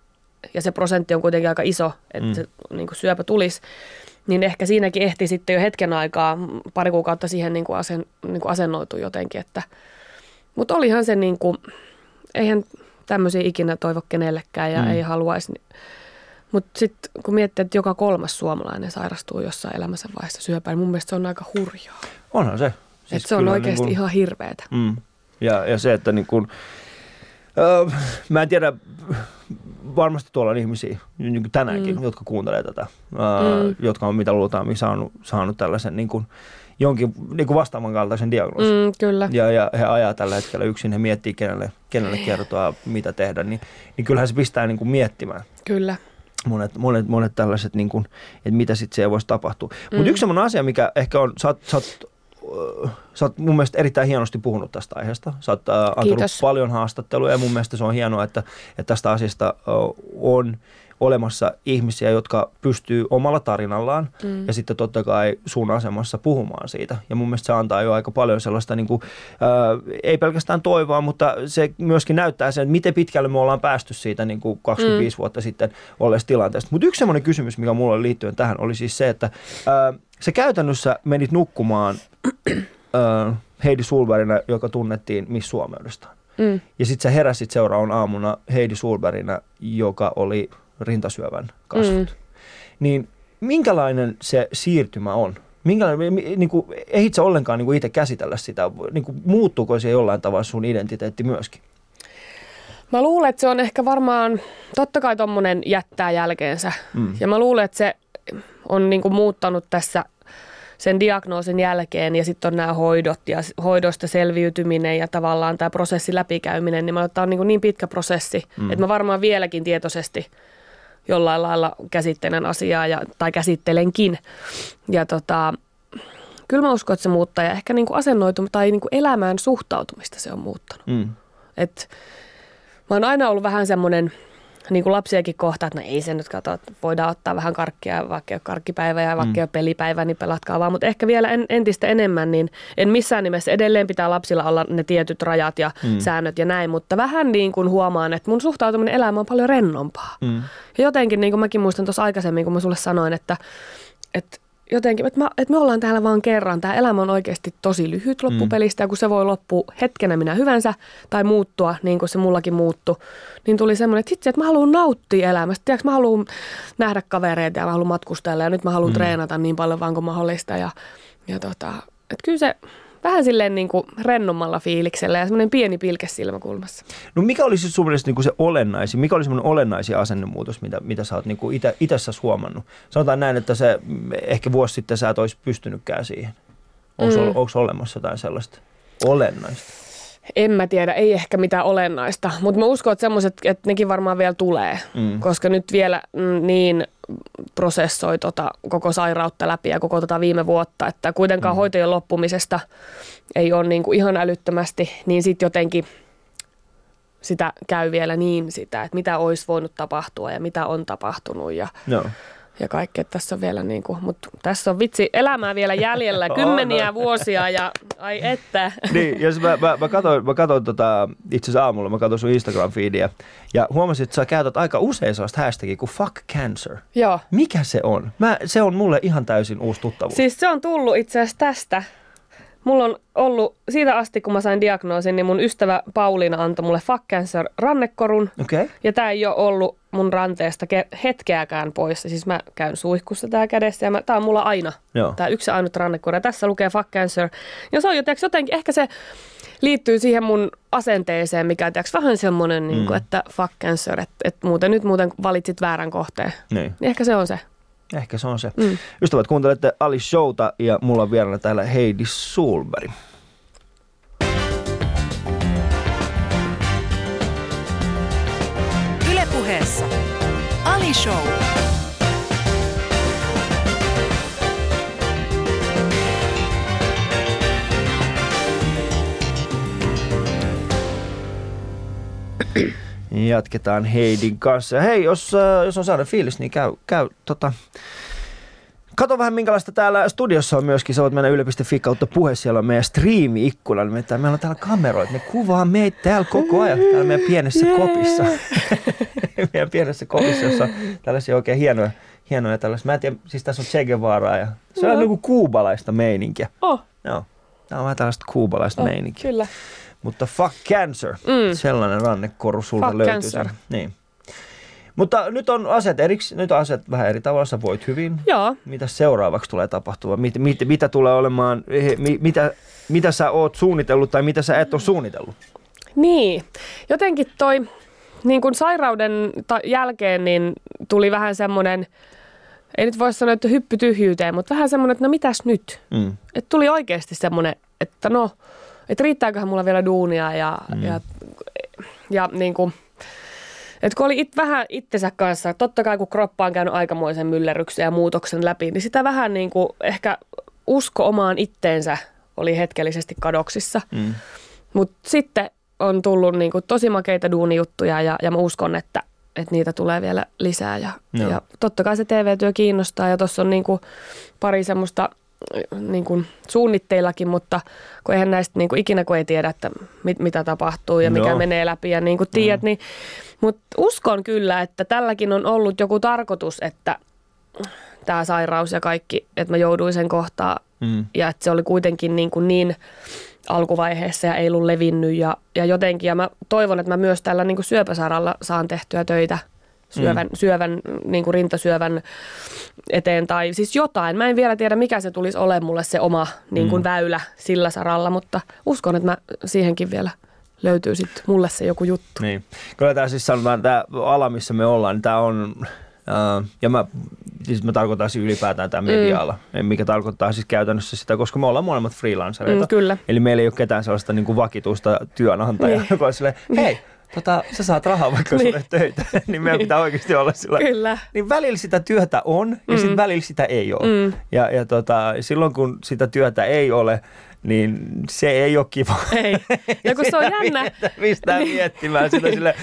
ja se prosentti on kuitenkin aika iso, että mm. se niin syöpä tulisi, niin ehkä siinäkin ehti sitten jo hetken aikaa, pari kuukautta siihen niin kuin asen, niin kuin asennoitu jotenkin. Että, mutta olihan se niin kuin, eihän tämmöisiä ikinä toivo kenellekään ja mm. ei haluaisi mutta sitten kun miettii, että joka kolmas suomalainen sairastuu jossain elämänsä vaiheessa syöpään, niin mun mielestä se on aika hurjaa. Onhan se. Siis se on oikeasti niin kun, ihan hirveetä. Mm. Ja, ja se, että niin kun, öö, mä en tiedä, varmasti tuolla on ihmisiä niin kuin tänäänkin, mm. jotka kuuntelee tätä, öö, mm. jotka on mitä luultaan saanut, saanut tällaisen niin kuin, jonkin niin kuin vastaavan kaltaisen diagnoosin. Mm, kyllä. Ja, ja he ajaa tällä hetkellä yksin, he miettii kenelle, kenelle kertoa, mitä tehdä, niin, niin kyllähän se pistää niin kuin miettimään. Kyllä monet, monet, monet tällaiset, niin kuin, että mitä sitten siellä voisi tapahtua. Mm. Mutta yksi sellainen asia, mikä ehkä on, sä oot, sä oot, sä oot mun mielestä erittäin hienosti puhunut tästä aiheesta. Sä oot äh, antanut paljon haastatteluja ja mun mielestä se on hienoa, että, että tästä asiasta äh, on olemassa ihmisiä, jotka pystyy omalla tarinallaan mm. ja sitten totta kai sun asemassa puhumaan siitä. Ja mun mielestä se antaa jo aika paljon sellaista, niin kuin, ää, ei pelkästään toivoa, mutta se myöskin näyttää sen, että miten pitkälle me ollaan päästy siitä niin kuin 25 mm. vuotta sitten olleesta tilanteesta. Mutta yksi semmoinen kysymys, mikä mulla oli liittyen tähän, oli siis se, että ää, se käytännössä menit nukkumaan ää, Heidi Sulberina, joka tunnettiin Miss Suomeudesta. Mm. Ja sitten sä heräsit seuraavan aamuna Heidi Sulberina, joka oli rintasyövän kasvut. Mm. Niin minkälainen se siirtymä on? Minkälainen, niin kuin, ehdit sä ollenkaan niin kuin itse käsitellä sitä? Niin kuin, muuttuuko se jollain tavalla sun identiteetti myöskin? Mä luulen, että se on ehkä varmaan, totta kai tommonen jättää jälkeensä. Mm. Ja mä luulen, että se on niin kuin muuttanut tässä sen diagnoosin jälkeen ja sitten on nämä hoidot ja hoidosta selviytyminen ja tavallaan tämä prosessi läpikäyminen, niin mä tämä on niin, niin pitkä prosessi, mm. että mä varmaan vieläkin tietoisesti – jollain lailla käsittelen asiaa ja, tai käsittelenkin. Ja tota, kyllä mä uskon, että se muuttaa ja ehkä niin kuin asennoitumista tai niin kuin elämään suhtautumista se on muuttanut. Mm. Et, mä oon aina ollut vähän semmoinen – niin kuin lapsiakin kohtaa, että no ei se nyt kato, että voidaan ottaa vähän karkkia, vaikka ei ole karkkipäivä ja vaikka mm. ei ole pelipäivä, niin pelatkaa vaan. Mutta ehkä vielä en, entistä enemmän, niin en missään nimessä edelleen pitää lapsilla olla ne tietyt rajat ja mm. säännöt ja näin, mutta vähän niin kuin huomaan, että mun suhtautuminen elämään on paljon rennompaa. Mm. Ja jotenkin, niin kuin mäkin muistan tuossa aikaisemmin, kun mä sulle sanoin, että, että jotenkin, että, mä, että me ollaan täällä vaan kerran. Tämä elämä on oikeasti tosi lyhyt loppupelistä, mm. ja kun se voi loppua hetkenä minä hyvänsä tai muuttua niin kuin se mullakin muuttu, niin tuli semmoinen, että itse, että mä haluan nauttia elämästä. Tiedätkö, mä haluan nähdä kavereita ja mä haluan matkustella ja nyt mä haluan mm. treenata niin paljon vaan kuin mahdollista. Ja, ja tota, että kyllä se vähän silleen niin kuin rennommalla fiiliksellä ja semmoinen pieni pilke silmäkulmassa. No mikä olisi sun mielestä niin kuin se olennaisin, mikä olisi semmoinen olennaisin asennemuutos, mitä, mitä sä oot niin kuin ite, itessä huomannut? Sanotaan näin, että se ehkä vuosi sitten sä et olisi pystynytkään siihen. Onko, mm. onko olemassa jotain sellaista olennaista? En mä tiedä, ei ehkä mitään olennaista, mutta mä uskon, että semmoiset, että nekin varmaan vielä tulee, mm. koska nyt vielä mm, niin prosessoi tota koko sairautta läpi ja koko tota viime vuotta, että kuitenkaan mm. hoitojen loppumisesta ei ole niin kuin ihan älyttömästi, niin sitten jotenkin sitä käy vielä niin sitä, että mitä olisi voinut tapahtua ja mitä on tapahtunut ja no ja kaikkea. Tässä on vielä niin kuin, mutta tässä on vitsi elämää vielä jäljellä kymmeniä vuosia ja ai että. Niin, jos mä, mä, mä katsoin, mä katsoin tota, itse asiassa aamulla, mä katsoin sun Instagram-feedia ja huomasin, että sä käytät aika usein sellaista hashtagia kuin fuck cancer. Joo. Mikä se on? Mä, se on mulle ihan täysin uusi tuttavuus. Siis se on tullut itse asiassa tästä. Mulla on ollut siitä asti, kun mä sain diagnoosin, niin mun ystävä Pauliina antoi mulle fuck cancer rannekorun. Okay. Ja tämä ei ole ollut mun ranteesta hetkeäkään pois. Siis mä käyn suihkussa tää kädessä ja mä, tää on mulla aina. Tämä yksi ainut rannekoru. Ja tässä lukee fuck cancer. Ja se on jotenkin, ehkä se liittyy siihen mun asenteeseen, mikä on vähän semmoinen, niin kuin, mm. että fuck cancer, että, että muuten nyt muuten valitsit väärän kohteen. Niin. niin ehkä se on se. Ehkä se on se. Mm. Ystävät, kuuntelette Ali Showta ja mulla on vieraana täällä Heidi Sulberg. Ylepuheessa Ali Show. Jatketaan Heidin kanssa. Hei, jos, äh, jos on saada fiilis, niin käy, käy tota, Kato vähän minkälaista täällä studiossa on myöskin. Sä voit mennä yle.fi kautta puhe. Siellä on meidän striimi-ikkuna. Nimittäin meillä on täällä kameroita. Ne kuvaa meitä täällä koko ajan. Täällä meidän pienessä kopissa. meidän pienessä kopissa, jossa on tällaisia oikein hienoja, hienoja tällaisia. Mä en tiedä, siis tässä on Che Guevaraa ja se on no. niin kuubalaista meininkiä. Oh. Joo. Tämä on vähän tällaista kuubalaista oh, meininkiä. Kyllä. Mutta fuck cancer, mm. sellainen rannekoru sulta fuck löytyy. Cancer. Niin. Mutta nyt on asiat eriksi, nyt on asiat vähän eri tavalla, sä voit hyvin. Joo. Mitä seuraavaksi tulee tapahtua? Mit, mit, mitä tulee olemaan, mit, mitä, mitä sä oot suunnitellut tai mitä sä et ole suunnitellut? Niin, jotenkin toi niin kuin sairauden ta- jälkeen niin tuli vähän semmoinen, ei nyt voi sanoa, että hyppy tyhjyyteen, mutta vähän semmoinen, että no mitäs nyt? Mm. Et tuli oikeasti semmoinen, että no, että riittääköhän mulla vielä duunia ja, mm. ja, ja niin kuin, et kun oli it, vähän itsensä kanssa, totta kai kun kroppa on käynyt aikamoisen myllerryksen ja muutoksen läpi, niin sitä vähän niin kuin ehkä usko omaan itteensä oli hetkellisesti kadoksissa. Mm. Mutta sitten on tullut niin kuin tosi makeita duunijuttuja ja, ja mä uskon, että, että niitä tulee vielä lisää. Ja, ja totta kai se TV-työ kiinnostaa ja tuossa on niin kuin pari semmoista niin kuin suunnitteillakin, mutta kun eihän näistä niin kuin ikinä kun ei tiedä, että mit, mitä tapahtuu ja mikä no. menee läpi ja niin kuin tiedät, mm. niin mutta uskon kyllä, että tälläkin on ollut joku tarkoitus, että tämä sairaus ja kaikki, että mä jouduin sen kohtaa mm. ja että se oli kuitenkin niin, kuin niin alkuvaiheessa ja ei ollut levinnyt ja, ja jotenkin. Ja mä toivon, että mä myös tällä niin kuin syöpäsairalla saan tehtyä töitä syövän, mm. syövän niin kuin rintasyövän eteen tai siis jotain. Mä en vielä tiedä, mikä se tulisi olemaan mulle se oma niin kuin mm. väylä sillä saralla, mutta uskon, että mä siihenkin vielä löytyy sitten mulle se joku juttu. Niin. Kyllä tämä siis sanotaan, tämä ala, missä me ollaan, niin tämä on, äh, ja mä, siis mä tarkoitan siis ylipäätään tämä media-ala, mm. mikä tarkoittaa siis käytännössä sitä, koska me ollaan molemmat freelancereita. Mm, kyllä. Eli meillä ei ole ketään sellaista niin kuin vakituista työnantajaa, niin. joka on silleen, hei, tota, sä saat rahaa vaikka niin. sulle töitä, niin meidän niin. pitää oikeasti olla sillä. Kyllä. Niin välillä sitä työtä on ja mm. sitten välillä sitä ei ole. Mm. Ja, ja tota, silloin kun sitä työtä ei ole, niin se ei ole kiva. Ei. Ja kun se on jännä. Mistä niin. miettimään sitä sille.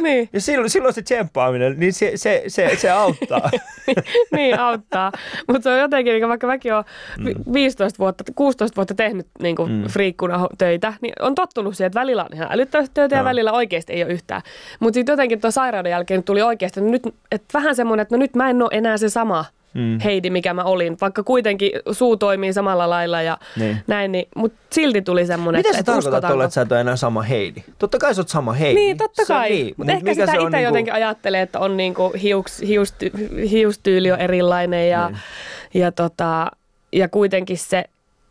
niin. Ja silloin, silloin se tsemppaaminen, niin se, se, se, se auttaa. niin, auttaa. Mutta se on jotenkin, niin vaikka mäkin olen mm. 15 vuotta, 16 vuotta tehnyt niin kuin mm. friikkuna töitä, niin on tottunut siihen, että välillä on ihan älyttävästi töitä no. ja välillä oikeasti ei ole yhtään. Mutta sitten jotenkin tuon sairauden jälkeen tuli oikeasti, että, nyt, että vähän semmoinen, että no nyt mä en ole enää se sama – mm. Heidi, mikä mä olin. Vaikka kuitenkin suu toimii samalla lailla ja niin. näin, niin, mutta silti tuli semmoinen, Mitä että sä tarkoitat tuolla, että sä et ole enää sama Heidi? Totta kai sä oot sama Heidi. Niin, totta kai. Niin. Mutta ehkä sitä itse niinku... jotenkin ajattelee, että on niinku hiuks, hiusty, hiustyyli on erilainen ja, niin. ja, tota, ja kuitenkin se,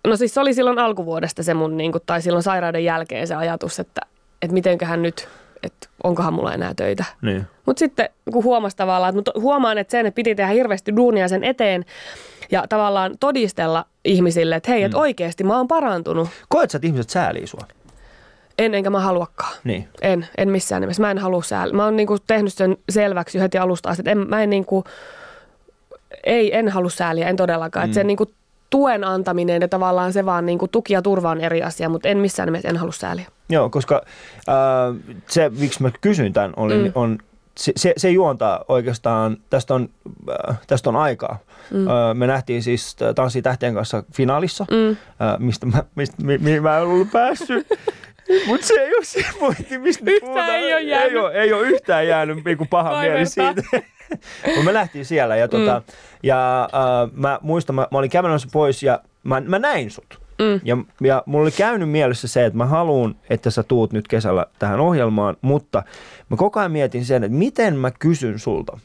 no siis se oli silloin alkuvuodesta se mun, niinku, tai silloin sairauden jälkeen se ajatus, että, että mitenköhän nyt että onkohan mulla enää töitä. Niin. Mutta sitten kun huomasi tavallaan, että huomaan, että sen että piti tehdä hirveästi duunia sen eteen ja tavallaan todistella ihmisille, että hei, mm. että oikeasti mä oon parantunut. Koet sä, että ihmiset säälii sua? En, enkä mä haluakaan. Niin. En, en missään nimessä. Mä en halua sääl. Mä oon niinku tehnyt sen selväksi heti alusta asti, että en, mä en niinku, ei, en halua sääliä, en todellakaan. Mm. Että se niinku tuen antaminen ja tavallaan se vaan niinku tuki ja turva on eri asia, mutta en missään nimessä en halua sääliä. Joo, koska äh, se, miksi mä kysyin tämän, oli, mm. on, se, se, se juontaa oikeastaan, tästä on, äh, tästä on aikaa. Mm. Äh, me nähtiin siis Tanssi tähtien kanssa finaalissa, mm. äh, mistä mä, mistä, mi, mi, mä en ollut päässyt. Mutta se ei ole se pointti, mistä yhtään ei ole jäänyt. Ei ole, ei ole yhtään jäänyt niin paha mieli siitä. Mutta me lähtiin siellä ja, tota, mm. ja äh, mä muistan, mä, mä olin kävelemässä pois ja mä, mä näin sut. Mm. Ja, ja mulla oli käynyt mielessä se, että mä haluan, että sä tuut nyt kesällä tähän ohjelmaan, mutta mä koko ajan mietin sen, että miten mä kysyn sulta.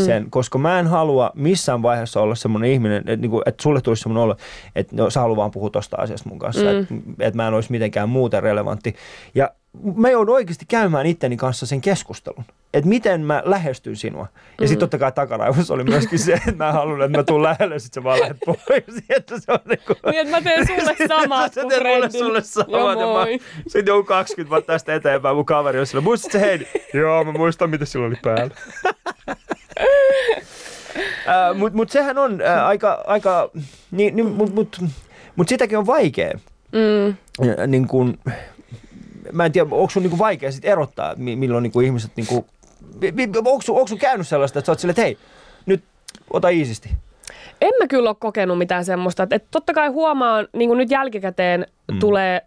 Sen, mm. koska mä en halua missään vaiheessa olla semmoinen ihminen, että, niin kuin, että sulle tulisi semmoinen olo, että no, sä haluat vaan puhua tosta asiasta mun kanssa, mm. että, että mä en olisi mitenkään muuten relevantti. Ja mä joudun oikeasti käymään itteni kanssa sen keskustelun, että miten mä lähestyn sinua. Ja mm. sitten totta kai takaraivossa oli myöskin se, että mä haluan, että mä tuun lähelle, sit sä vaan lähdet pois. Että se on niin, kuin... niin, että mä teen sulle samat Sä teet mulle sulle samat. Ja mä, sitten joku 20 vuotta tästä eteenpäin mun kaveri on sillä, muistat se Heidi? Joo, mä muistan, mitä sillä oli päällä. uh, Mutta mut sehän on uh, aika, aika niin, niin, mutta mut, mut sitäkin on vaikea. Mm. Uh, niin kun, mä en tiedä, onko sun niinku vaikea sit erottaa, milloin niinku ihmiset, niinku, onko, onko sun käynyt sellaista, että sä oot silleen, että hei, nyt ota iisisti. En mä kyllä ole kokenut mitään semmoista. Että, että totta kai huomaan, niin kuin nyt jälkikäteen mm. tulee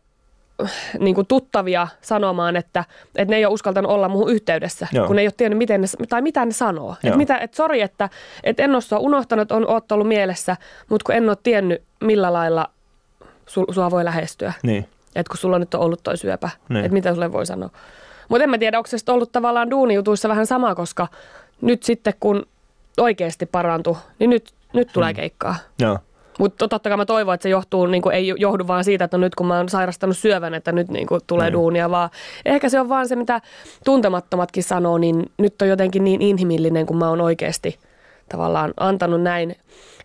niin kuin tuttavia sanomaan, että, että ne ei ole uskaltanut olla muuhun yhteydessä, Joo. kun ne ei ole tiennyt, miten ne, tai mitä ne sanoo. Että, mitä, että sori, että, että en ole sua unohtanut, on oot ollut mielessä, mutta kun en ole tiennyt, millä lailla sul, sua voi lähestyä. Niin. Että kun sulla nyt on ollut toi syöpä, niin. että mitä sulle voi sanoa. Mutta en mä tiedä, onko se ollut tavallaan duunijutuissa vähän sama, koska nyt sitten kun oikeasti parantui, niin nyt, nyt tulee hmm. keikkaa. Joo. Mutta totta kai mä toivon, että se johtuu, niin kuin, ei johdu vaan siitä, että no nyt kun mä oon sairastanut syövän, että nyt niin kuin, tulee mm. duunia, vaan ehkä se on vaan se, mitä tuntemattomatkin sanoo, niin nyt on jotenkin niin inhimillinen, kun mä oon oikeasti tavallaan antanut näin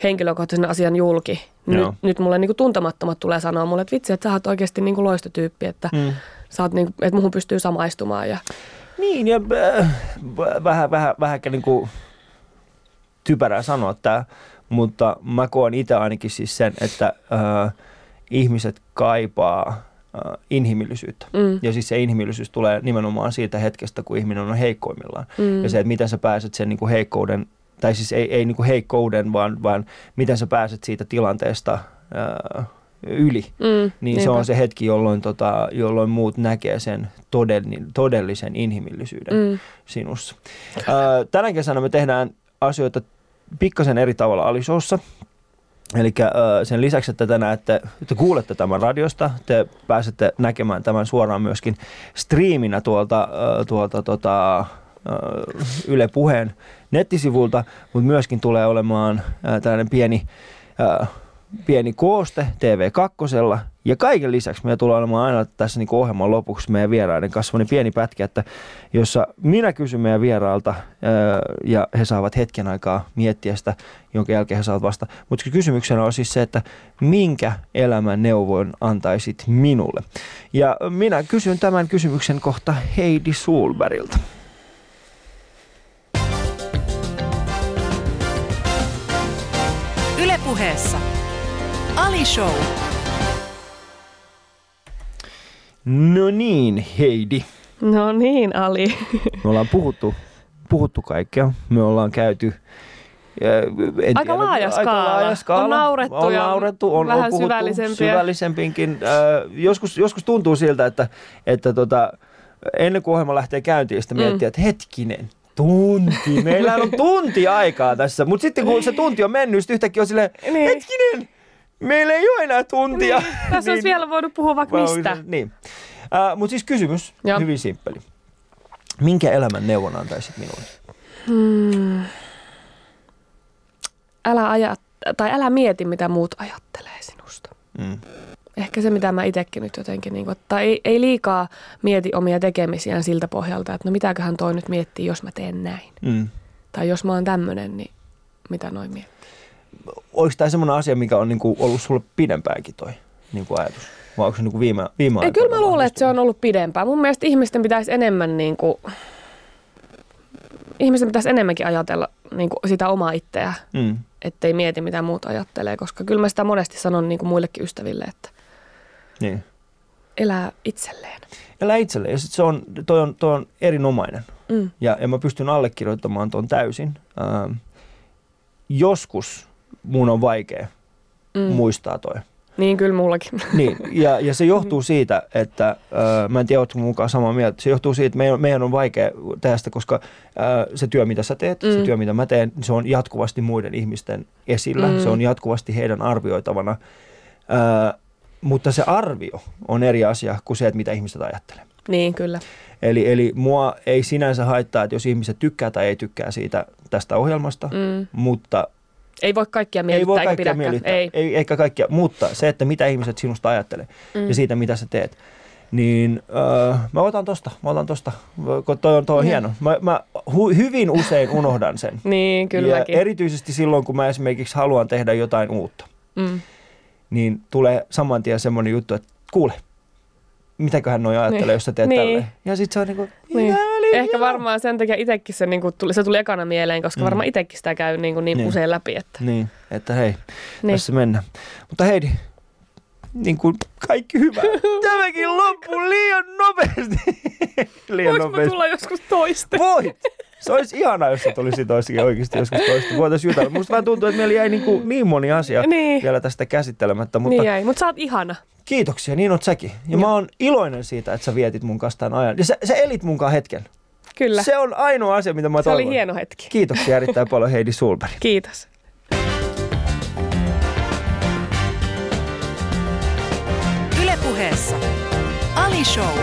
henkilökohtaisen asian julki. Nyt, nyt mulle niin kuin tuntemattomat tulee sanoa mulle, että vitsi, että sä oot oikeasti niin kuin loistotyyppi, että, mm. sä oot niin kuin, että muhun pystyy samaistumaan. Ja... Niin, ja äh, vähän, vähän, vähän niin kuin typerää sanoa tämä, mutta mä koen itse ainakin siis sen, että äh, ihmiset kaipaa äh, inhimillisyyttä. Mm. Ja siis se inhimillisyys tulee nimenomaan siitä hetkestä, kun ihminen on heikkoimmillaan. Mm. Ja se, että miten sä pääset sen niin kuin heikkouden tai siis ei, ei niin kuin heikkouden, vaan, vaan miten sä pääset siitä tilanteesta ää, yli, mm, niin se on se hetki, jolloin, tota, jolloin muut näkee sen todellin, todellisen inhimillisyyden mm. sinussa. Ää, tänä kesänä me tehdään asioita pikkasen eri tavalla Alisoussa. Eli sen lisäksi, että te näette, että kuulette tämän radiosta, te pääsette näkemään tämän suoraan myöskin striiminä tuolta, tuolta tota, Yle Puheen nettisivulta, mutta myöskin tulee olemaan tällainen pieni, pieni kooste TV2. Ja kaiken lisäksi meillä tulee olemaan aina tässä niin ohjelman lopuksi meidän vieraiden kanssa niin pieni pätkä, että jossa minä kysyn meidän vieraalta ja he saavat hetken aikaa miettiä sitä, jonka jälkeen he saavat vasta. Mutta kysymyksenä on siis se, että minkä elämän neuvoin antaisit minulle? Ja minä kysyn tämän kysymyksen kohta Heidi Sulberilta. Ylepuheessa Ali Show. No niin, Heidi. No niin, Ali. Me ollaan puhuttu, puhuttu kaikkea. Me ollaan käyty en aika, tiedä, laaja skaala. aika laaja skaala. On naurettu, on naurettu on, vähän on syvällisempiä. syvällisempinkin. joskus, joskus tuntuu siltä, että, että tota, ennen kuin ohjelma lähtee käyntiin, sitten miettii, mm. että hetkinen, tunti. Meillä on tunti aikaa tässä. Mutta sitten kun se tunti on mennyt, yhtäkkiä on silleen, niin. hetkinen, meillä ei ole enää tuntia. Niin. Tässä niin. olisi vielä voinut puhua vaikka mistä. Niin. Uh, Mutta siis kysymys, Joo. hyvin simppeli. Minkä elämän neuvon antaisit minulle? Hmm. Älä, aja, tai älä mieti, mitä muut ajattelee sinusta. Mm. Ehkä se, mitä mä itsekin nyt jotenkin, niin kuin, tai ei, ei liikaa mieti omia tekemisiään siltä pohjalta, että no mitäköhän toi nyt miettii, jos mä teen näin. Mm. Tai jos mä oon tämmönen, niin mitä noin miettii? Oliko tämä semmoinen asia, mikä on niin kuin ollut sulle pidempäänkin toi niin kuin ajatus? vai onko se niin kuin viime, viime Ei, kyllä mä luulen, että se on ollut pidempään. Mun mielestä ihmisten pitäisi enemmän niin kuin, ihmisten pitäisi enemmänkin ajatella niin kuin sitä omaa itseä, Mm. ettei mieti mitä muut ajattelee, koska kyllä mä sitä monesti sanon niin kuin muillekin ystäville, että Niin. elää itselleen. Elä itselle. Ja sit se on, toi on, toi on erinomainen. Mm. Ja, ja mä pystyn allekirjoittamaan tuon täysin. Ähm, joskus mun on vaikea Mm. mm. muistaa toi. Niin, kyllä mullakin. Niin, ja, ja se johtuu siitä, että äh, mä en tiedä, oletko mukaan samaa mieltä. Se johtuu siitä, että meidän, meidän on vaikea tehdä sitä, koska äh, se työ, mitä sä teet, mm. se Mm. työ, mitä mä teen, se on jatkuvasti muiden ihmisten esillä. Mm. Se on jatkuvasti heidän arvioitavana. Äh, mutta se arvio on eri asia kuin se, että mitä ihmiset ajattelee. niin, kyllä. Eli, eli mua ei sinänsä haittaa, että jos ihmiset tykkää tai ei tykkää siitä tästä ohjelmasta, Mm. mutta Ei voi kaikkia ei miellyttää voi eikä kaikkia pidäkään. miellyttää. Ei. ei. Eikä kaikkia, mutta se, että mitä ihmiset sinusta ajattelee Mm. ja siitä, mitä sä teet, niin äh, mä otan tosta, mä otan tosta, kun toi on, toi on Mm. hieno. Mä, mä hu, hyvin usein unohdan sen. Niin, kylläkin. Ja erityisesti silloin, kun mä esimerkiksi haluan tehdä jotain uutta, Mm. niin tulee saman tien semmoinen juttu, että kuule, mitäköhän noi ajattelee, Niin. jos sä teet Niin. tälleen. Ja sit se on niinku, Niin. "Jääli, Ehkä joo." varmaan sen takia itsekin se, niin kuin, tuli, se tuli ekana mieleen, koska Mm. varmaan itsekin sitä käy niin, kuin niin, Niin. usein läpi. Että, Niin, että hei, niin. tässä mennään. Mutta Heidi, niin kuin kaikki hyvä. Tämäkin loppuu liian nopeasti. liian Voinko nopeasti. tulla joskus toiste? Voit! Se olisi ihanaa, jos se tulisi toistakin oikeasti joskus toista. Voitaisiin jutella. Musta vähän tuntuu, että meillä jäi niin, kuin niin moni asia Niin. vielä tästä käsittelemättä. Mutta Niin jäi, mutta sä oot ihana. kiitoksia, niin oot säkin. Ja mä oon iloinen siitä, että sä vietit mun kanssa tämän ajan. Ja sä, sä elit mun kanssa hetken. Kyllä. Se, on ainoa asia, mitä mä se oli toivon. hieno hetki. Kiitoksia erittäin paljon Heidi Sulberg. Kiitos. Ylepuheessa Ali Show.